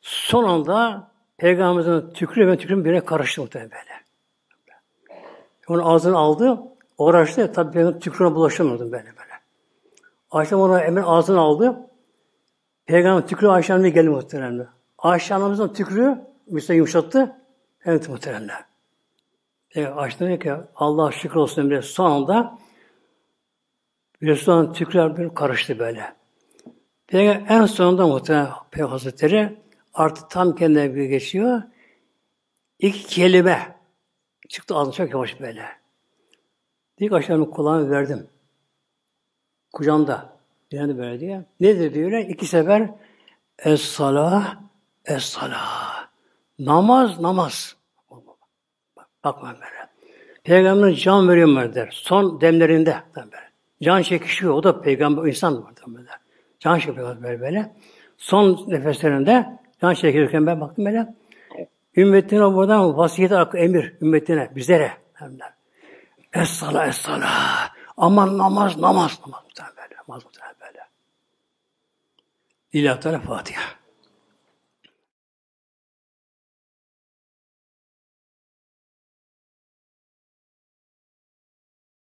Son anda Peygamberimizin tükrü ve tükrüm birine karıştı muhtemelen böyle. Onun ağzını aldı, uğraştı. Tabi benim tükrüğüne bulaşamadım böyle böyle. Ayşe onu hemen ağzını aldı. Peygamber tükrüğü Ayşe Hanım'a geldi muhtemelen. Ayşe Hanım'ın tükrüğü mesela yumuşattı. Evet muhtemelen. Peygamber Ayşe dedi ki Allah şükür olsun bile son anda Resulullah'ın tükrüğü bir karıştı böyle. Peygamber en sonunda muhtemelen Peygamber Hazretleri artık tam kendine bir geçiyor. İki kelime çıktı ağzına çok yavaş böyle. İlk aşağının kulağını verdim. Kucağımda. Yani böyle diye. Nedir diyor? İki sefer Es-salah, es-salah. Namaz, namaz. Bakma böyle. Peygamberin can veriyor der. Son demlerinde. Böyle. Can çekişiyor. O da peygamber, insan var. Böyle. Can çekiyor böyle böyle. Son nefeslerinde can çekirken ben baktım böyle. Ümmetine buradan vasiyet emir ümmetine, bizlere. Es-sala, es-sala. Aman namaz, namaz, namaz. Muhtemelen böyle. Namaz muhtemelen böyle. İlahi Fatiha.